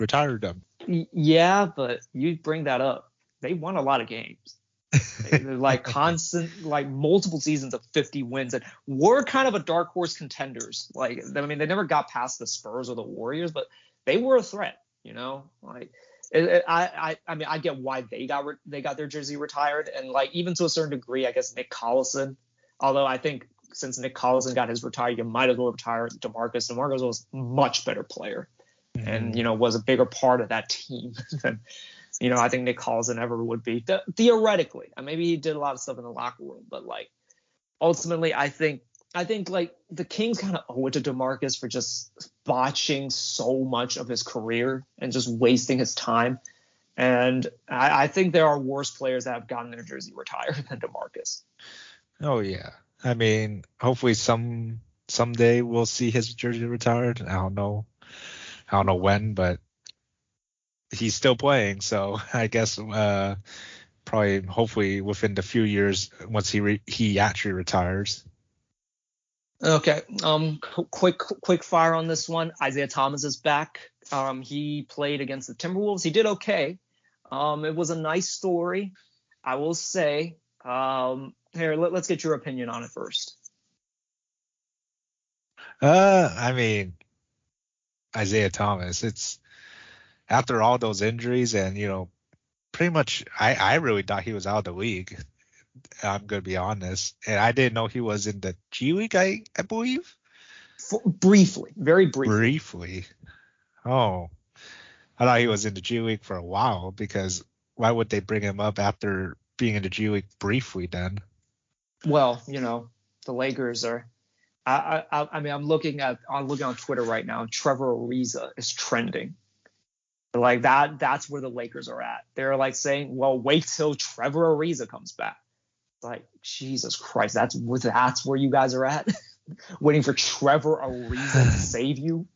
Speaker 2: retire them.
Speaker 1: Yeah, but you bring that up. They won a lot of games. They're like constant, like multiple seasons of 50 wins, and were kind of a dark horse contenders. Like, I mean, they never got past the Spurs or the Warriors, but they were a threat. You know, like it, it, I, I, I mean, I get why they got re- they got their jersey retired, and like even to a certain degree, I guess Nick Collison. Although I think since Nick Collison got his retired, you might as well retire Demarcus. Demarcus was a much better player mm-hmm. and you know was a bigger part of that team than you know I think Nick Collison ever would be Th- theoretically. And maybe he did a lot of stuff in the locker room, but like ultimately, I think I think like the Kings kind of owe it to Demarcus for just botching so much of his career and just wasting his time. And I, I think there are worse players that have gotten their jersey retired than Demarcus.
Speaker 2: Oh yeah. I mean, hopefully some someday we'll see his jersey retired. I don't know. I don't know when, but he's still playing. So I guess uh, probably hopefully within the few years once he re- he actually retires.
Speaker 1: Okay. Um. Quick quick fire on this one. Isaiah Thomas is back. Um. He played against the Timberwolves. He did okay. Um. It was a nice story. I will say. Um. Here, let, let's get your opinion on it first.
Speaker 2: Uh. I mean, Isaiah Thomas. It's after all those injuries and you know, pretty much I I really thought he was out of the league. I'm gonna be honest, and I didn't know he was in the G League. I I believe.
Speaker 1: For, briefly, very briefly.
Speaker 2: Briefly. Oh, I thought he was in the G League for a while because why would they bring him up after being in the G League briefly then?
Speaker 1: Well, you know, the Lakers are I, I, I mean, I'm looking at, I'm looking on Twitter right now. Trevor Ariza is trending. Like that, that's where the Lakers are at. They're like saying, well, wait till Trevor Ariza comes back. Like Jesus Christ, that's where that's where you guys are at, waiting for Trevor Ariza to save you.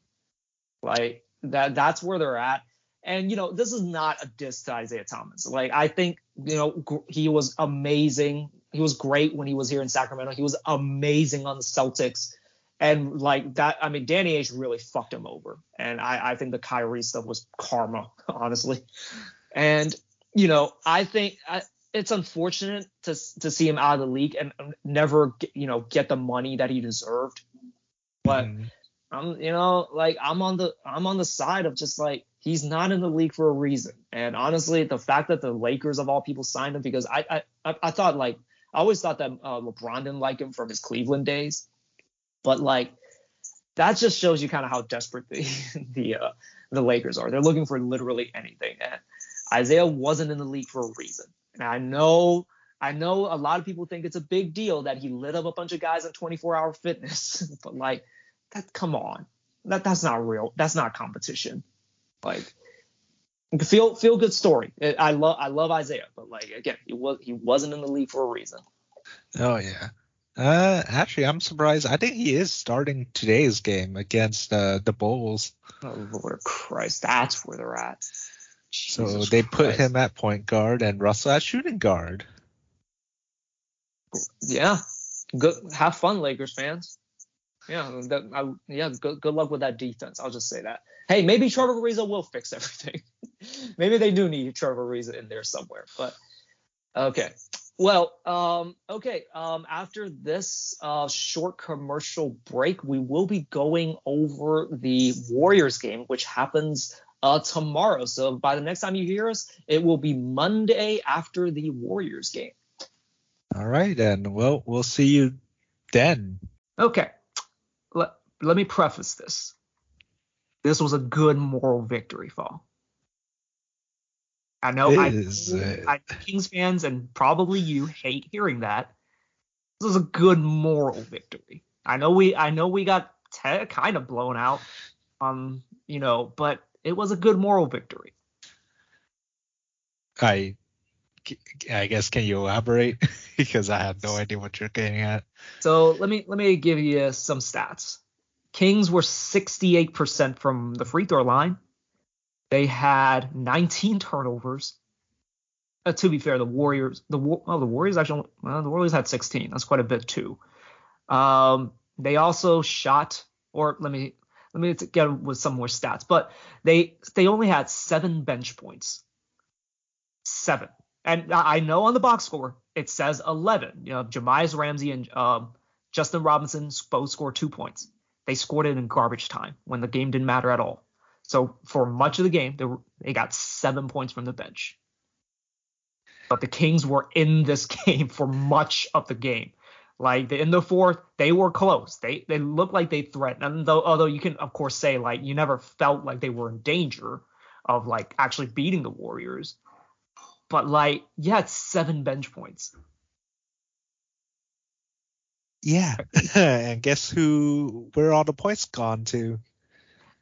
Speaker 1: Like that, that's where they're at. And you know, this is not a diss to Isaiah Thomas. Like I think you know he was amazing he was great when he was here in Sacramento. He was amazing on the Celtics. And like that, I mean, Danny Ainge really fucked him over. And I, I think the Kyrie stuff was karma, honestly. And, you know, I think I, it's unfortunate to, to see him out of the league and never, get, you know, get the money that he deserved. But mm. I'm, you know, like I'm on the, I'm on the side of just like, he's not in the league for a reason. And honestly, the fact that the Lakers of all people signed him because I, I, I thought like I always thought that uh, LeBron didn't like him from his Cleveland days, but like that just shows you kind of how desperate the the uh, the Lakers are. They're looking for literally anything, and Isaiah wasn't in the league for a reason. And I know I know a lot of people think it's a big deal that he lit up a bunch of guys in 24 hour fitness, but like that, come on, that that's not real. That's not competition. Like feel feel good story. I love I love Isaiah, but like again, he was he wasn't in the league for a reason.
Speaker 2: Oh yeah. Uh, actually, I'm surprised. I think he is starting today's game against uh, the Bulls.
Speaker 1: Oh Lord Christ, that's where they're at.
Speaker 2: Jesus so they Christ. put him at point guard and Russell at shooting guard.
Speaker 1: Yeah, good. Have fun, Lakers fans. Yeah, that, I, yeah. Good, good luck with that defense. I'll just say that. Hey, maybe Trevor Ariza will fix everything. maybe they do need Trevor Ariza in there somewhere. But okay, well, um, okay. Um, after this uh, short commercial break, we will be going over the Warriors game, which happens uh, tomorrow. So by the next time you hear us, it will be Monday after the Warriors game.
Speaker 2: All right, and well, we'll see you then.
Speaker 1: Okay. Let, let me preface this. This was a good moral victory fall. I know, I, I, Kings fans and probably you hate hearing that. This was a good moral victory. I know we I know we got te- kind of blown out, um, you know, but it was a good moral victory.
Speaker 2: I I guess can you elaborate because I have no idea what you're getting at.
Speaker 1: So let me let me give you some stats. Kings were 68% from the free throw line. They had 19 turnovers. Uh, to be fair, the Warriors the oh, the Warriors actually well, the Warriors had 16. That's quite a bit too. Um, they also shot or let me let me get with some more stats, but they they only had seven bench points. Seven. And I know on the box score it says 11. You know, Jahmi'us Ramsey and um, Justin Robinson both scored two points. They scored it in garbage time when the game didn't matter at all. So for much of the game, they, were, they got seven points from the bench. But the Kings were in this game for much of the game. Like in the fourth, they were close. They they looked like they threatened. And though although you can of course say like you never felt like they were in danger of like actually beating the Warriors. But like yeah, it's seven bench points.
Speaker 2: Yeah. and guess who where all the points gone to?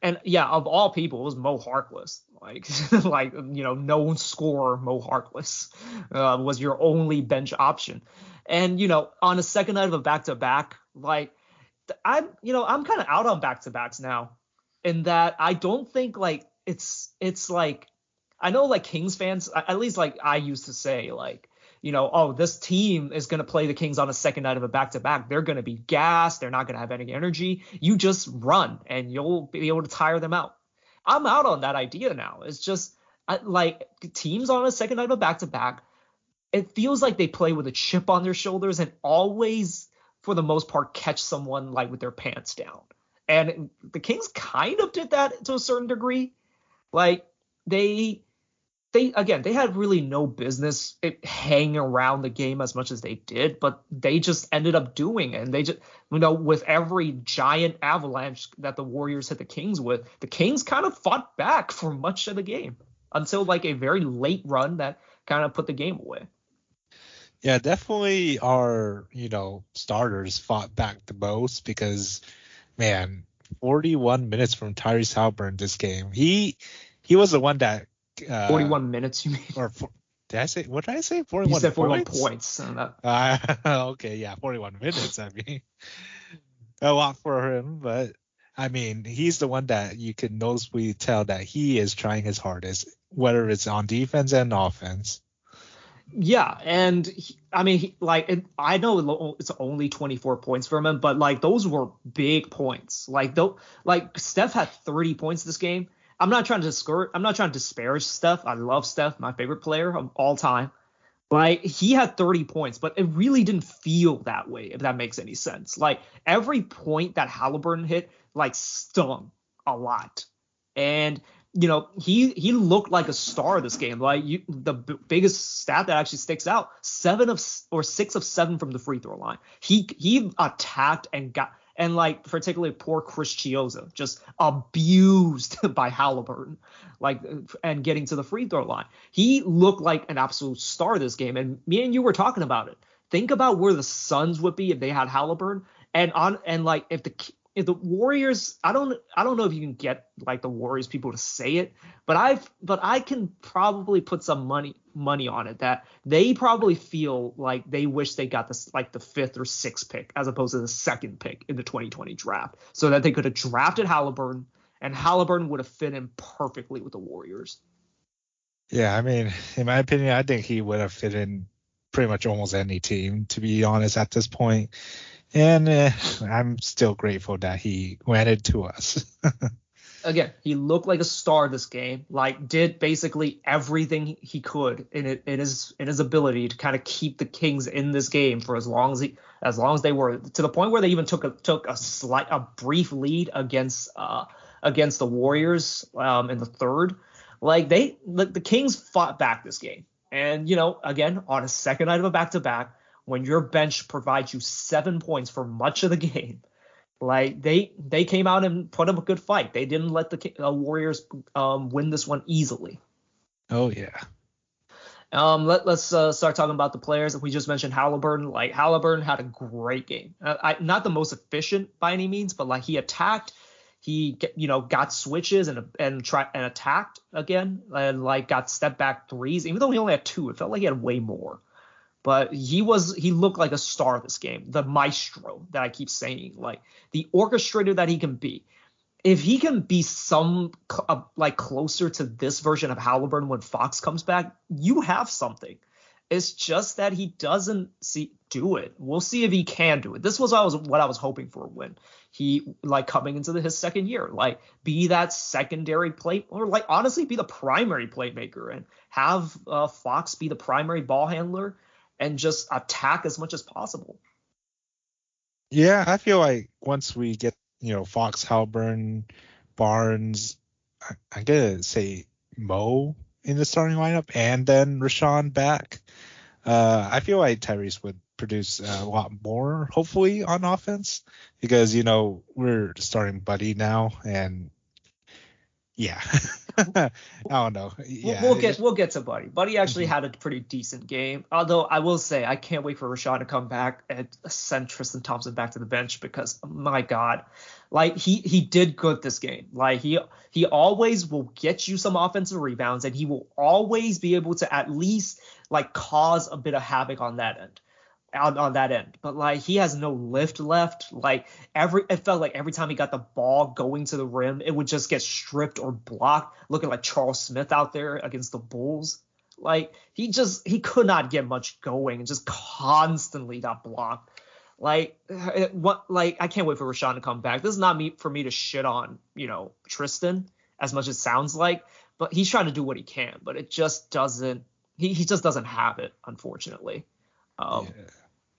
Speaker 1: And yeah, of all people, it was Mo Harkless. Like, like you know, known scorer Mo Harkless uh, was your only bench option. And you know, on a second night of a back to back, like I'm, you know, I'm kind of out on back to backs now, in that I don't think like it's it's like I know like Kings fans, at least like I used to say like you know, oh, this team is going to play the Kings on a second night of a back to back. They're going to be gassed. They're not going to have any energy. You just run and you'll be able to tire them out. I'm out on that idea now. It's just like teams on a second night of a back to back it feels like they play with a chip on their shoulders and always, for the most part, catch someone like with their pants down. And the Kings kind of did that to a certain degree. Like they, they again, they had really no business hanging around the game as much as they did, but they just ended up doing it. And they just, you know, with every giant avalanche that the Warriors hit the Kings with, the Kings kind of fought back for much of the game until like a very late run that kind of put the game away.
Speaker 2: Yeah, definitely our, you know, starters fought back the most because man, 41 minutes from Tyrese Haliburton this game. He he was the one that
Speaker 1: uh, 41 minutes you mean?
Speaker 2: Or for, did I say what did I say? 41
Speaker 1: you said 41 points. points
Speaker 2: uh, okay, yeah, 41 minutes. I mean, a lot for him, but I mean, he's the one that you can noticeably tell that he is trying his hardest, whether it's on defense and offense.
Speaker 1: Yeah, and he, I mean, he, like, it, I know it's only 24 points from him, but like those were big points. Like, though, like Steph had 30 points this game. I'm not trying to discourage. I'm not trying to disparage Steph. I love Steph, my favorite player of all time. Like he had 30 points, but it really didn't feel that way. If that makes any sense. Like every point that Haliburton hit, like stung a lot, and you know, he he looked like a star this game. Like you, the b- biggest stat that actually sticks out: seven of or six of seven from the free throw line. He he attacked and got and like particularly poor Chris Chiozza just abused by Haliburton, like and getting to the free throw line. He looked like an absolute star this game. And me and you were talking about it. Think about where the Suns would be if they had Haliburton, and on and like if the if the Warriors, I don't I don't know if you can get like the Warriors people to say it, but I've but I can probably put some money money on it that they probably feel like they wish they got this like the fifth or sixth pick as opposed to the second pick in the 2020 draft, so that they could have drafted Haliburton and Haliburton would have fit in perfectly with the Warriors.
Speaker 2: Yeah, I mean, in my opinion, I think he would have fit in pretty much almost any team, to be honest, at this point And uh, I'm still grateful that he went it to us.
Speaker 1: Again, he looked like a star this game. Like did basically everything he could in it, in his in his ability to kind of keep the Kings in this game for as long as he as long as they were to the point where they even took a took a slight a brief lead against uh against the Warriors um in the third. Like they like the Kings fought back this game. And you know, again, on a second night of a back to back, when your bench provides you seven points for much of the game. Like they they came out and put up a good fight. They didn't let the uh, Warriors um, win this one easily.
Speaker 2: Oh yeah.
Speaker 1: Um, let, us uh, start talking about the players. We just mentioned Haliburton. Like Haliburton had a great game. Uh, I, not the most efficient by any means, but like he attacked, he you know got switches and and try and attacked again and like got step back threes. Even though he only had two, it felt like he had way more but he was he looked like a star this game, the maestro that I keep saying, like the orchestrator that he can be. If he can be some uh, like closer to this version of Haliburton when Fox comes back, you have something. It's just that he doesn't see do it. We'll see if he can do it. This was what I was what I was hoping for when he like coming into the, his second year, like be that secondary plate or like honestly be the primary playmaker and have uh, Fox be the primary ball handler and just attack as much as possible.
Speaker 2: Yeah, I feel like once we get, you know, Fox, Halburn, Barnes, I, I gotta say Mo in the starting lineup and then Richaun back. Uh, I feel like Tyrese would produce a lot more, hopefully, on offense because, you know, we're starting Buddy now and yeah. I don't know.
Speaker 1: Yeah, we'll, we'll get we'll get to Buddy. Buddy actually mm-hmm. had a pretty decent game. Although I will say I can't wait for Richaun to come back and send Tristan Thompson back to the bench because my God, like he he did good this game. Like he he always will get you some offensive rebounds and he will always be able to at least like cause a bit of havoc on that end on, on that end. But like he has no lift left. Like every it felt like every time he got the ball going to the rim, it would just get stripped or blocked, looking like Charles Smith out there against the Bulls. Like he just he could not get much going and just constantly got blocked. Like it, what like I can't wait for Richaun to come back. This is not me for me to shit on, you know, Tristan as much as it sounds like, but he's trying to do what he can, but it just doesn't he, he just doesn't have it, unfortunately. Um, yeah.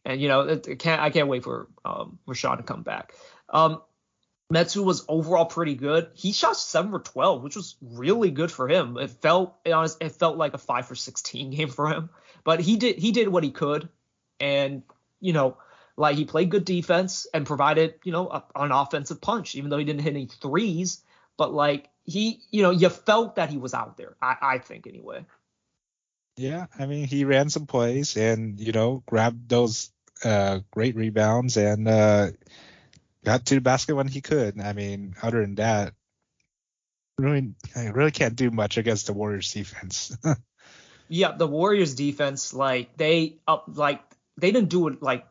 Speaker 1: And you know, it, it can't I can't wait for um, Richaun to come back. Um, Metu was overall pretty good. He shot seven for twelve, which was really good for him. It felt it, it felt like a five for sixteen game for him, but he did he did what he could, and you know, like he played good defense and provided you know a, an offensive punch, even though he didn't hit any threes. But like he, you know, you felt that he was out there. I, I think anyway.
Speaker 2: Yeah, I mean, he ran some plays and you know grabbed those uh, great rebounds and uh, got to the basket when he could. I mean, other than that, really, I really can't do much against the Warriors defense.
Speaker 1: yeah, the Warriors defense, like they up, like they didn't do it like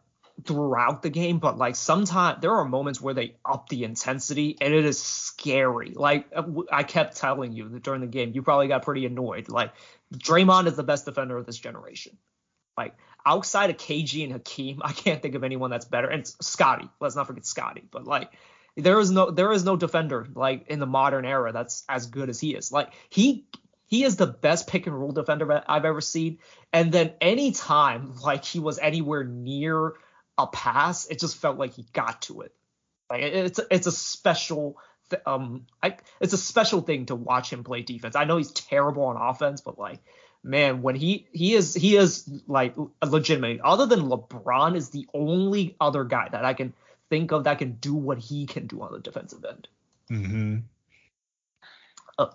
Speaker 1: throughout the game, but like sometimes there are moments where they up the intensity and it is scary. Like uh, I kept telling you that during the game, you probably got pretty annoyed. Like Draymond is the best defender of this generation. Like outside of KG and Hakeem, I can't think of anyone that's better. And Scotty, let's not forget Scotty. But like there is no there is no defender like in the modern era that's as good as he is. Like he he is the best pick and roll defender I've ever seen. And then anytime like he was anywhere near a pass, it just felt like he got to it. Like it's it's a special um I it's a special thing to watch him play defense. I know he's terrible on offense, but like man, when he he is he is like legitimate. Other than LeBron is the only other guy that I can think of that can do what he can do on the defensive end.
Speaker 2: Mm-hmm.
Speaker 1: Uh,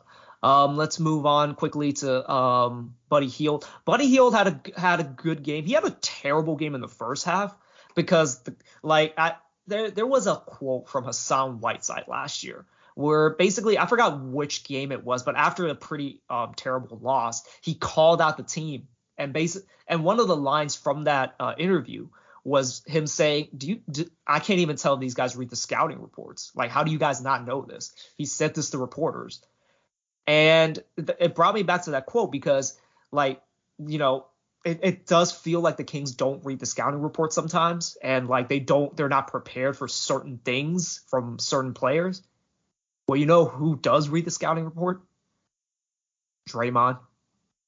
Speaker 1: um, let's move on quickly to um, Buddy Hield. Buddy Hield had a had a good game. He had a terrible game in the first half because the, like I, there there was a quote from Hassan Whiteside last year where basically I forgot which game it was, but after a pretty um, terrible loss, he called out the team and basic and one of the lines from that uh, interview was him saying, "Do you? Do, I can't even tell these guys read the scouting reports. Like, how do you guys not know this?" He said this to reporters, and th- it brought me back to that quote because, like, you know, it, it does feel like the Kings don't read the scouting report sometimes, and like they don't, they're not prepared for certain things from certain players. Well, you know who does read the scouting report? Draymond.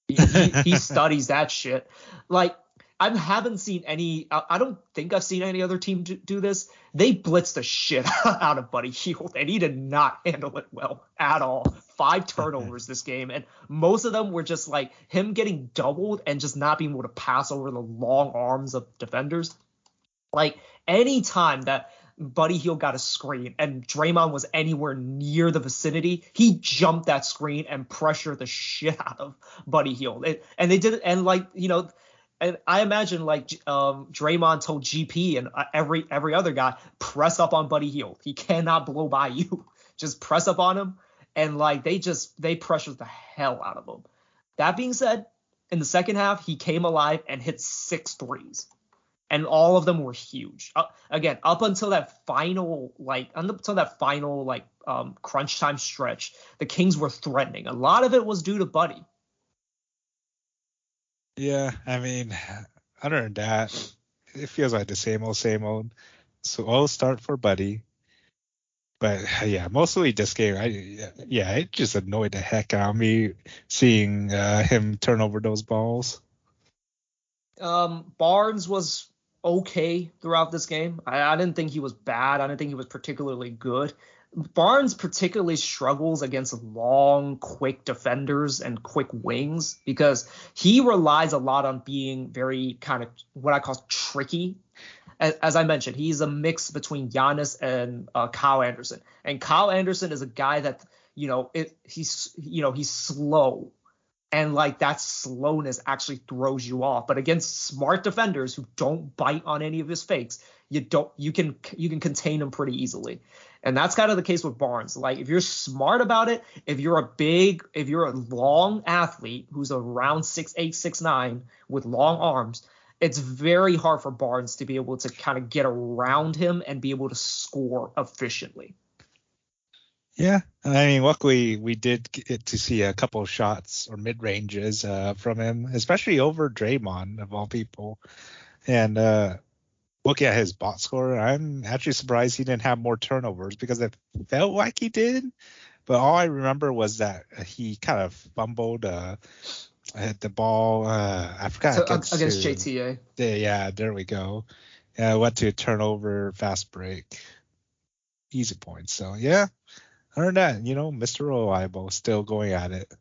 Speaker 1: He, he, he studies that shit. Like I haven't seen any. I don't think I've seen any other team do this. They blitzed the shit out of Buddy Hield, and he did not handle it well at all. Five turnovers this game, and most of them were just like him getting doubled and just not being able to pass over the long arms of defenders. Like any time that Buddy Hield got a screen and Draymond was anywhere near the vicinity, he jumped that screen and pressured the shit out of Buddy. It, and they did and like you know and I imagine like um, Draymond told GP and uh, every every other guy, press up on Buddy Hield. He cannot blow by you. just press up on him, and like they just they pressured the hell out of him. That being said, in the second half, he came alive and hit six threes, and all of them were huge. Uh, again, up until that final like until that final like um, crunch time stretch, the Kings were threatening. A lot of it was due to Buddy
Speaker 2: yeah, I mean, other than that, it feels like the same old, same old. So I'll start for Buddy. But yeah, mostly this game, I yeah, it just annoyed the heck out of me seeing uh, him turn over those balls.
Speaker 1: Um, Barnes was okay throughout this game. I, I didn't think he was bad. I didn't think he was particularly good. Barnes particularly struggles against long, quick defenders and quick wings because he relies a lot on being very kind of what I call tricky. As, I mentioned, he's a mix between Giannis and uh, Kyle Anderson, and Kyle Anderson is a guy that you know it, he's you know he's slow and like that slowness actually throws you off. But against smart defenders who don't bite on any of his fakes, you don't you can you can contain him pretty easily. And that's kind of the case with Barnes. Like if you're smart about it, if you're a big, if you're a long athlete who's around six eight, six nine with long arms, it's very hard for Barnes to be able to kind of get around him and be able to score efficiently.
Speaker 2: Yeah, I mean, luckily we did get to see a couple of shots or mid ranges uh, from him, especially over Draymond of all people. And uh, looking at his box score, I'm actually surprised he didn't have more turnovers because it felt like he did. But all I remember was that he kind of fumbled uh, hit the ball. Uh, I forgot
Speaker 1: so, against, against JTA.
Speaker 2: Yeah, there we go. Yeah, went to a turnover, fast break, easy points. So yeah, other than that, you know, Mr. Reliable still going at it.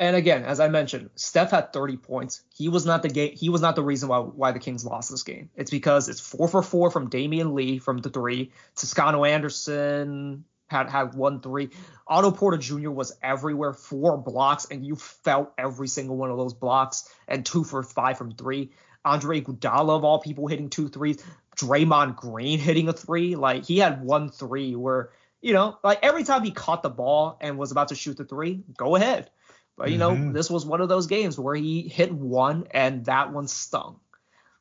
Speaker 1: And again, as I mentioned, Steph had 30 points. He was not the game. He was not the reason why why the Kings lost this game. It's because it's four for four from Damion Lee from the three. Toscano Anderson had had one three. Otto Porter Jr. was everywhere, four blocks, and you felt every single one of those blocks. And two for five from three. Andre Iguodala of all people hitting two threes. Draymond Green hitting a three. Like he had one three where you know, like every time he caught the ball and was about to shoot the three, go ahead but you mm-hmm. know, this was one of those games where he hit one and that one stung.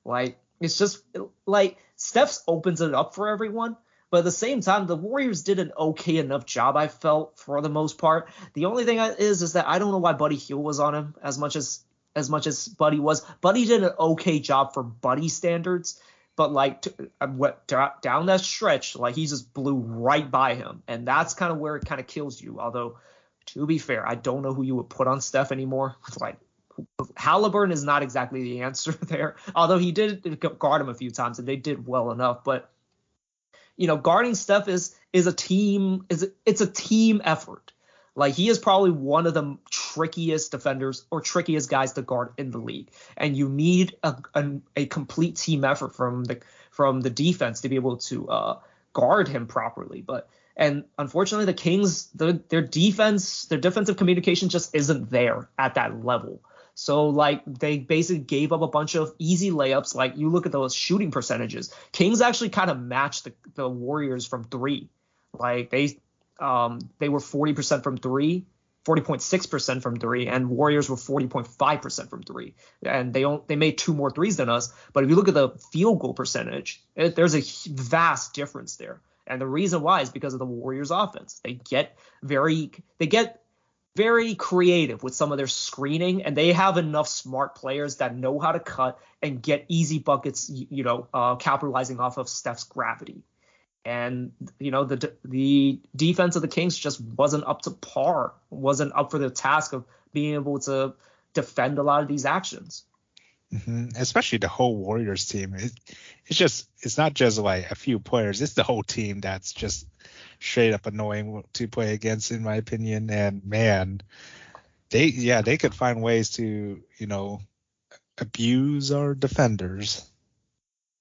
Speaker 1: Like it's just like Steph's opens it up for everyone. But at the same time, the Warriors did an okay enough job, I felt, for the most part. The only thing is, is that I don't know why Buddy Hield was on him as much as as much as Buddy was. Buddy did an okay job for Buddy standards, but like uh, what down that stretch, like he just blew right by him, and that's kind of where it kind of kills you. Although to be fair, I don't know who you would put on Steph anymore. Like Haliburton is not exactly the answer there, although he did guard him a few times and they did well enough. But you know, guarding Steph is is a team is it's a team effort. Like he is probably one of the trickiest defenders or trickiest guys to guard in the league, and you need a, a, a complete team effort from the from the defense to be able to uh, guard him properly. But and unfortunately, the Kings, the, their defense, their defensive communication just isn't there at that level. So like they basically gave up a bunch of easy layups. Like you look at those shooting percentages, Kings actually kind of matched the, the Warriors from three. Like they um they were 40% from three, 40.6% from three, and Warriors were 40.5% from three. And they don't they made two more threes than us. But if you look at the field goal percentage, it, there's a vast difference there. And the reason why is because of the Warriors offense. They get very they get very creative with some of their screening, and they have enough smart players that know how to cut and get easy buckets. You know, uh, capitalizing off of Steph's gravity. And you know the the defense of the Kings just wasn't up to par, wasn't up for the task of being able to defend a lot of these actions.
Speaker 2: Mm-hmm. Especially the whole Warriors team. It, it's just it's not just like a few players. It's the whole team that's just straight up annoying to play against, in my opinion. And man, they yeah they could find ways to you know abuse our defenders.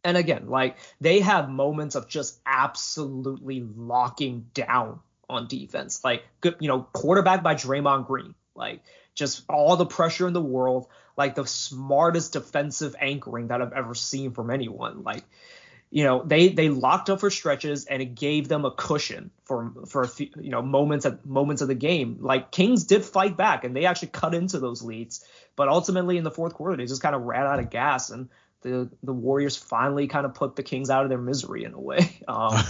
Speaker 1: And again, like they have moments of just absolutely locking down on defense. Like good, you know, quarterback by Draymond Green. Like just all the pressure in the world, like the smartest defensive anchoring that I've ever seen from anyone. Like, you know, they they locked up for stretches and it gave them a cushion for for a few, you know moments at moments of the game. Like Kings did fight back and they actually cut into those leads, but ultimately in the fourth quarter they just kind of ran out of gas and the the Warriors finally kind of put the Kings out of their misery in a way. Um,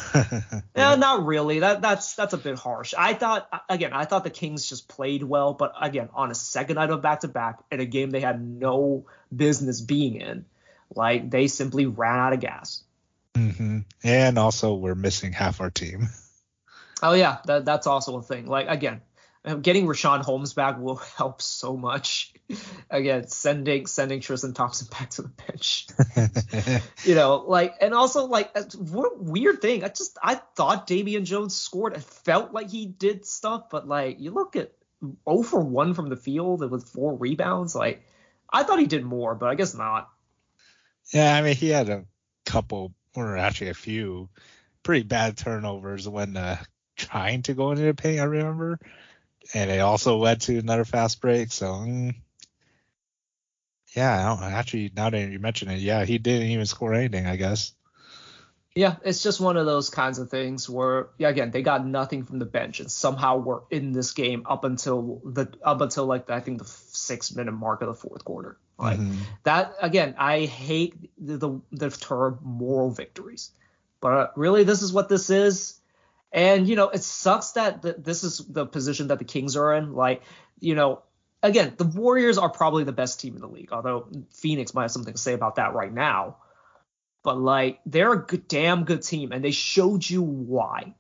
Speaker 1: yeah, not really. That that's that's a bit harsh. I thought again, I thought the Kings just played well, but again, on a second night of back to back in a game they had no business being in, like they simply ran out of gas.
Speaker 2: Mm-hmm. And also, we're missing half our team.
Speaker 1: Oh yeah, that, that's also a thing. Like again, getting Richaun Holmes back will help so much. Again, sending sending Tristan Thompson back to the bench. you know, like and also like what weird thing. I just I thought Damian Jones scored. It felt like he did stuff, but like you look at 0 for 1 from the field with four rebounds. Like I thought he did more, but I guess not.
Speaker 2: Yeah, I mean he had a couple or actually a few pretty bad turnovers when uh, trying to go into the paint. I remember and it also led to another fast break. So, mm, yeah, actually, now that you mention it, yeah, he didn't even score anything, I guess.
Speaker 1: Yeah, it's just one of those kinds of things where, yeah, again, they got nothing from the bench, and somehow we're in this game up until the up until like I think the six minute mark of the fourth quarter. Like mm-hmm. that again, I hate the, the the term moral victories, but really, this is what this is and you know, it sucks that th- this is the position that the Kings are in. Like, you know, again, the Warriors are probably the best team in the league, although Phoenix might have something to say about that right now. But like, they're a good, damn good team, and they showed you why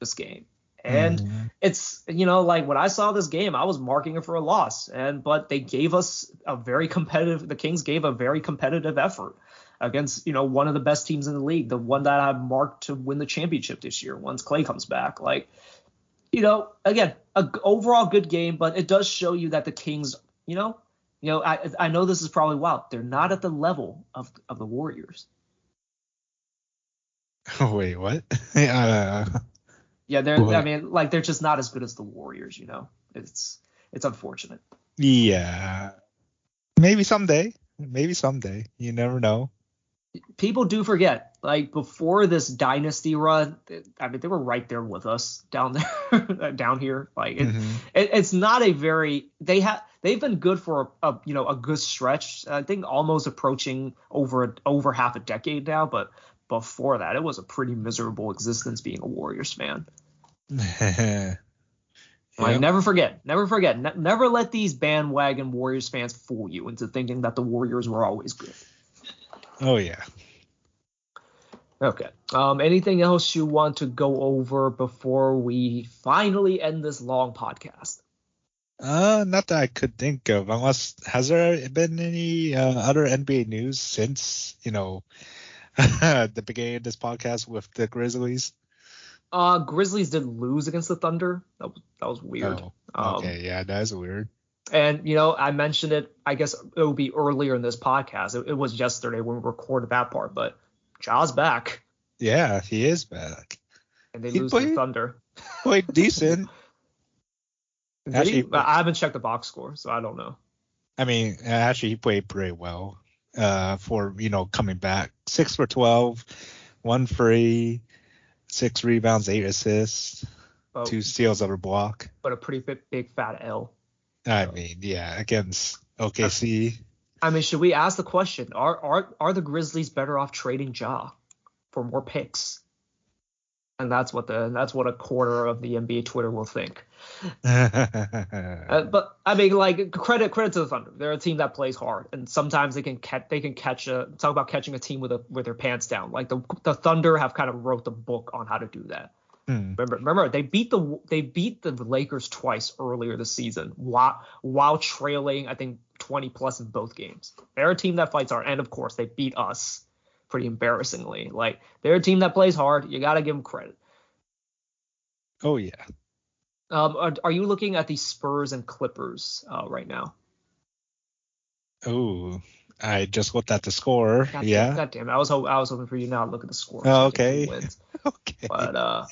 Speaker 1: this game. And mm-hmm. it's you know like when I saw this game, I was marking it for a loss, and but they gave us a very competitive. The Kings gave a very competitive effort against you know one of the best teams in the league, the one that I've marked to win the championship this year once Clay comes back. Like, you know, again, a overall good game, but it does show you that the Kings, you know, you know, I I know this is probably wild. They're not at the level of of the Warriors.
Speaker 2: wait, what? uh,
Speaker 1: yeah, they're. What? I mean, like they're just not as good as the Warriors. You know, it's it's unfortunate.
Speaker 2: Yeah, maybe someday. Maybe someday. You never know
Speaker 1: people do forget like before this dynasty run i mean they were right there with us down there down here. Like it, mm-hmm. it, it's not a very they have they've been good for a, a, you know a good stretch. I think almost approaching over over half a decade now but before that it was a pretty miserable existence being a warriors fan. Like never forget never forget. Ne- never let these bandwagon warriors fans fool you into thinking that the warriors were always good
Speaker 2: Oh yeah.
Speaker 1: Okay. Um, anything else you want to go over before we finally end this long podcast?
Speaker 2: Uh, not that I could think of. Unless has there been any uh, other NBA news since you know the beginning of this podcast with the Grizzlies?
Speaker 1: Uh, Grizzlies did lose against the Thunder. That was that was weird.
Speaker 2: Oh, okay, um, yeah, that is weird.
Speaker 1: And you know, I mentioned it. I guess it will be earlier in this podcast. It, it was yesterday when we recorded that part, but Ja's back.
Speaker 2: Yeah, he is back.
Speaker 1: And they he lose played, the Thunder.
Speaker 2: Played decent.
Speaker 1: actually, I haven't checked the box score, so I don't know.
Speaker 2: I mean, actually, he played pretty well uh, for you know coming back. Six for twelve, one free, six rebounds, eight assists, oh, two steals over block.
Speaker 1: But a pretty big, big fat L.
Speaker 2: I mean, yeah, against OKC.
Speaker 1: I mean, should we ask the question? Are are are the Grizzlies better off trading Ja for more picks? and that's what the that's what a quarter of the NBA Twitter will think. uh, but I mean, like credit credit to the Thunder. They're a team that plays hard, and sometimes they can catch they can catch a talk about catching a team with a with their pants down. Like the the Thunder have kind of wrote the book on how to do that. Hmm. Remember, remember they beat the they beat the Lakers twice earlier this season while while trailing I think 20 plus in both games. They're a team that fights hard, and of course they beat us pretty embarrassingly. Like they're a team that plays hard. You got to give them credit.
Speaker 2: Oh yeah.
Speaker 1: Um, are, are, you looking at the Spurs and Clippers uh, right now?
Speaker 2: Oh, I just looked at the score.
Speaker 1: God
Speaker 2: yeah.
Speaker 1: Damn, God damn it. I was ho- I was hoping for you now to look at the score.
Speaker 2: Oh, okay. okay.
Speaker 1: But uh,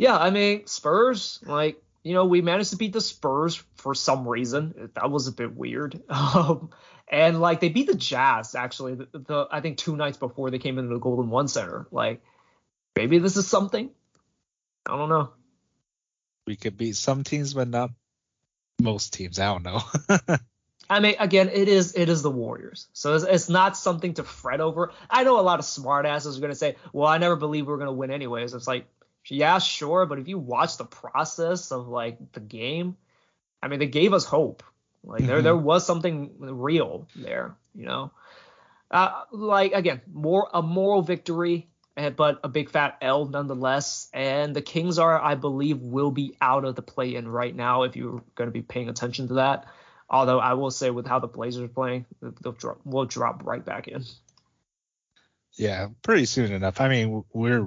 Speaker 1: yeah, I mean Spurs, like you know, we managed to beat the Spurs for some reason. That was a bit weird. Um, and like they beat the Jazz actually. The, the, I think two nights before they came into the Golden One Center. Like maybe this is something. I don't know.
Speaker 2: We could beat some teams, but not most teams. I don't know.
Speaker 1: I mean, again, it is it is the Warriors, so it's, it's not something to fret over. I know a lot of smartasses are gonna say, "Well, I never believed we were gonna win anyways." It's like, yeah, sure, but if you watch the process of like the game, I mean, they gave us hope. Like there, mm-hmm. there was something real there, you know. Uh, like again, more a moral victory, eh, but a big fat L nonetheless. And the Kings are, I believe, will be out of the play-in right now if you're going to be paying attention to that. Although I will say, with how the Blazers are playing, they'll drop, will drop right back in.
Speaker 2: Yeah, pretty soon enough. I mean, we're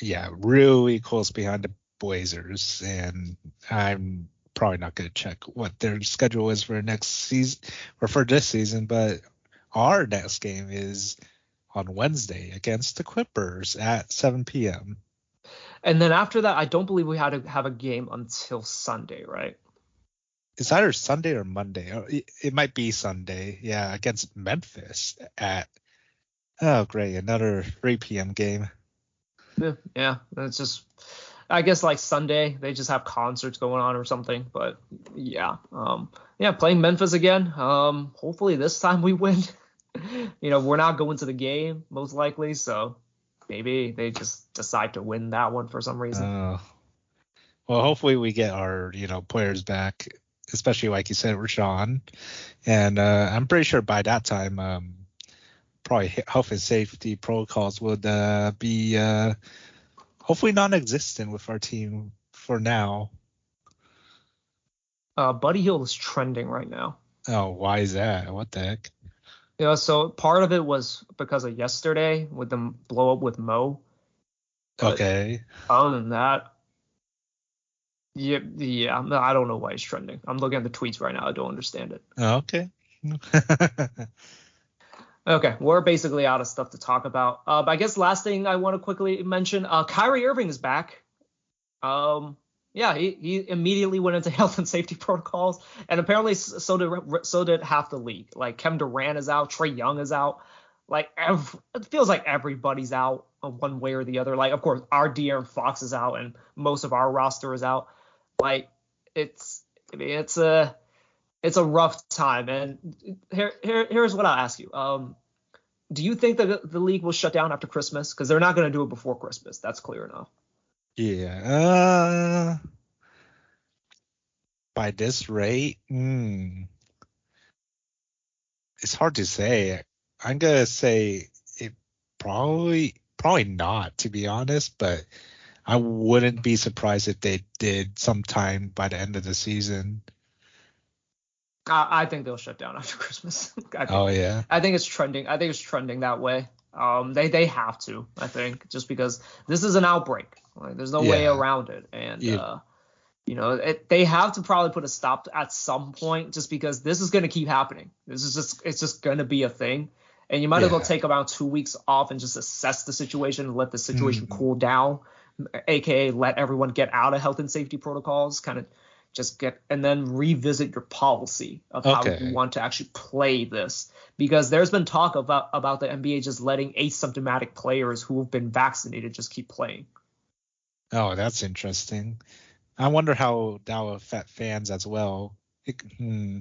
Speaker 2: yeah really close behind the Blazers, and I'm probably not going to check what their schedule is for next season or for this season, but our next game is on Wednesday against the Clippers at 7 p.m.
Speaker 1: And then after that, I don't believe we had to have a game until Sunday, right?
Speaker 2: It's either Sunday or Monday. Oh, it might be Sunday. Yeah, against Memphis at oh great, another 3 p.m. game.
Speaker 1: Yeah, yeah, it's just I guess like Sunday they just have concerts going on or something. But yeah, um, yeah, playing Memphis again. Um, hopefully this time we win. you know, we're not going to the game most likely, so maybe they just decide to win that one for some reason. Uh,
Speaker 2: well, hopefully we get our you know players back, especially like you said, Richaun, and uh, I'm pretty sure by that time, um, probably health and safety protocols would uh, be uh, hopefully non-existent with our team for now.
Speaker 1: Uh, Buddy Hield is trending right now.
Speaker 2: Oh, why is that? What the heck?
Speaker 1: Yeah, so part of it was because of yesterday with the blow up with Mo.
Speaker 2: But okay.
Speaker 1: Other than that, yeah, yeah, I don't know why he's trending. I'm looking at the tweets right now. I don't understand it.
Speaker 2: Okay.
Speaker 1: Okay, we're basically out of stuff to talk about. Uh, I guess last thing I want to quickly mention, uh, Kyrie Irving is back. Um, yeah, he, he immediately went into health and safety protocols, and apparently so did so did half the league. Like Kevin Durant is out, Trae Young is out. Like every, it feels like everybody's out one way or the other. Like of course our De'Aaron Fox is out, and most of our roster is out. Like it's I mean it's a it's a rough time. And here, here here's what I'll ask you. Um, do you think that the league will shut down after Christmas? Because they're not going to do it before Christmas. That's clear enough.
Speaker 2: Yeah. Uh, by this rate, mm, it's hard to say. I'm gonna say it probably probably not, to be honest. But I wouldn't be surprised if they did sometime by the end of the season.
Speaker 1: I think they'll shut down after Christmas.
Speaker 2: Think, oh yeah.
Speaker 1: I think it's trending. I think it's trending that way. Um, they they have to. I think just because this is an outbreak. Like, there's no yeah. way around it, and yeah. uh, you know it, they have to probably put a stop at some point, just because this is going to keep happening. This is just it's just going to be a thing, and you might yeah. as well take about two weeks off and just assess the situation and let the situation mm. cool down, aka let everyone get out of health and safety protocols, kind of just get and then revisit your policy of how you want to actually play this because there's been talk about about the NBA just letting asymptomatic players who have been vaccinated just keep playing.
Speaker 2: Oh, that's interesting. I wonder how that will affect fans as well. It, hmm.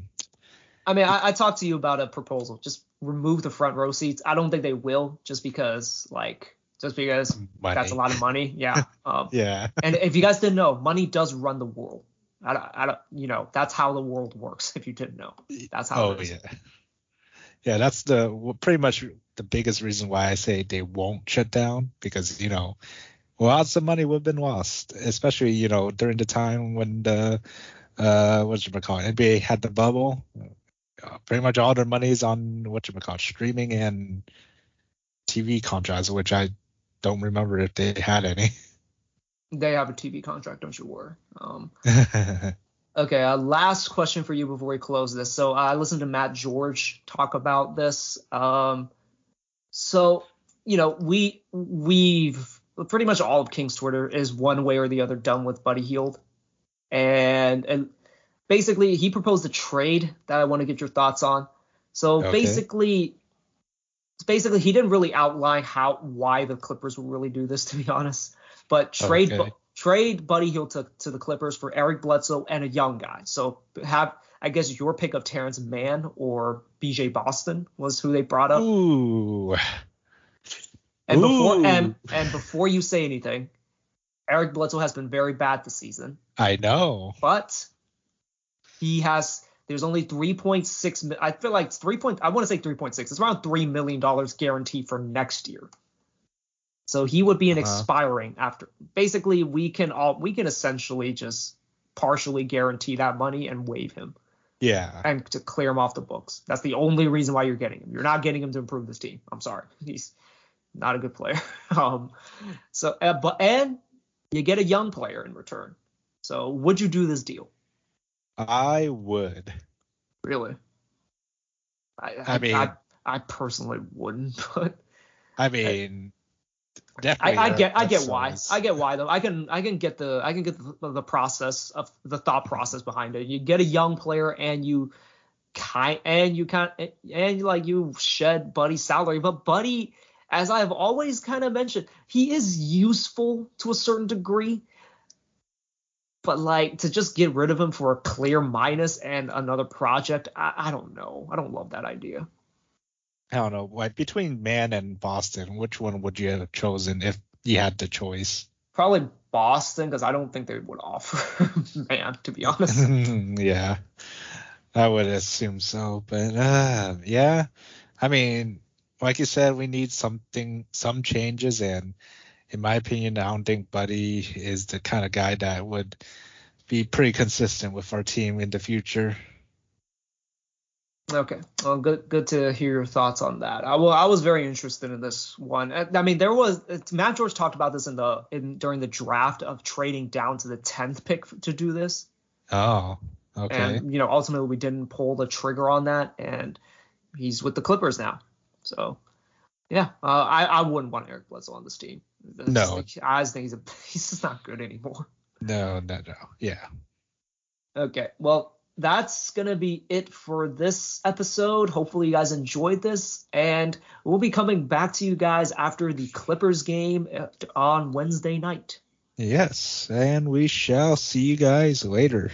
Speaker 1: I mean, I, I talked to you about a proposal. Just remove the front row seats. I don't think they will, just because like just because
Speaker 2: Money.
Speaker 1: that's a lot of money. Yeah. Um,
Speaker 2: Yeah.
Speaker 1: and if you guys didn't know, money does run the world. I don't, I don't, you know, that's how the world works. If you didn't know, that's how.
Speaker 2: Oh
Speaker 1: it is.
Speaker 2: yeah. Yeah, that's the well, pretty much the biggest reason why I say they won't shut down because you know, lots of money would have been lost, especially you know during the time when the uh what you call it NBA had the bubble. Uh, pretty much all their money is on what you call streaming and TV contracts, which I don't remember if they had any.
Speaker 1: They have a TV contract, don't you worry. Um, Okay, uh, last question for you before we close this. So I listened to Matt George talk about this. Um, so you know, we we've pretty much all of King's Twitter is one way or the other done with Buddy Hield, and and basically he proposed a trade that I want to get your thoughts on. So
Speaker 2: Okay.
Speaker 1: basically, basically he didn't really outline how why the Clippers would really do this, to be honest. But trade
Speaker 2: Okay.
Speaker 1: trade Buddy Hield to, to the Clippers for Eric Bledsoe and a young guy. So have I guess your pick of Terrence Mann or BJ Boston was who they brought up.
Speaker 2: Ooh.
Speaker 1: And before
Speaker 2: Ooh.
Speaker 1: and and before you say anything, Eric Bledsoe has been very bad this season,
Speaker 2: I know.
Speaker 1: but he has there's only 3.6 I feel like it's 3. Point, I want to say 3.6. It's around 3 million dollars guaranteed for next year. So he would be an
Speaker 2: Uh-huh.
Speaker 1: expiring after. Basically, we can all we can essentially just partially guarantee that money and waive him
Speaker 2: Yeah.
Speaker 1: and to clear him off the books. That's the only reason why you're getting him. You're not getting him to improve this team. I'm sorry. He's not a good player. um so uh, but and you get a young player in return. So would you do this deal?
Speaker 2: I would.
Speaker 1: Really? I
Speaker 2: I mean-
Speaker 1: I, I personally wouldn't, but
Speaker 2: I mean,
Speaker 1: I,
Speaker 2: definitely.
Speaker 1: I
Speaker 2: that-
Speaker 1: get I get why I get why though I can I can get the I can get the, the process of the thought process behind it. You get a young player and you kind and you kind and like you shed Buddy's salary, but Buddy, as I've always kind of mentioned, he is useful to a certain degree. But like to just get rid of him for a clear minus and another project, I, I don't know. I don't love that idea.
Speaker 2: I don't know. Like between Mann and Boston, which one would you have chosen if you had the choice?
Speaker 1: Probably Boston because I don't think they would offer Mann to be honest.
Speaker 2: yeah, I would assume so. But uh, yeah, I mean, like you said, we need something, some changes, and in my opinion, I don't think Buddy is the kind of guy that would be pretty consistent with our team in the future.
Speaker 1: Okay, well, good good to hear your thoughts on that. I well, I was very interested in this one. I mean, there was Matt George talked about this in the in during the draft of trading down to the tenth pick to do this,
Speaker 2: Oh, okay.
Speaker 1: and you know ultimately we didn't pull the trigger on that, and he's with the Clippers now. So yeah, uh, I I wouldn't want Eric Bledsoe on this team.
Speaker 2: No.
Speaker 1: I just think he's a, he's just not good anymore.
Speaker 2: no, no, no. Yeah.
Speaker 1: Okay, well, that's going to be it for this episode. Hopefully, you guys enjoyed this, and we'll be coming back to you guys after the Clippers game uh, on Wednesday night.
Speaker 2: Yes, and we shall see you guys later.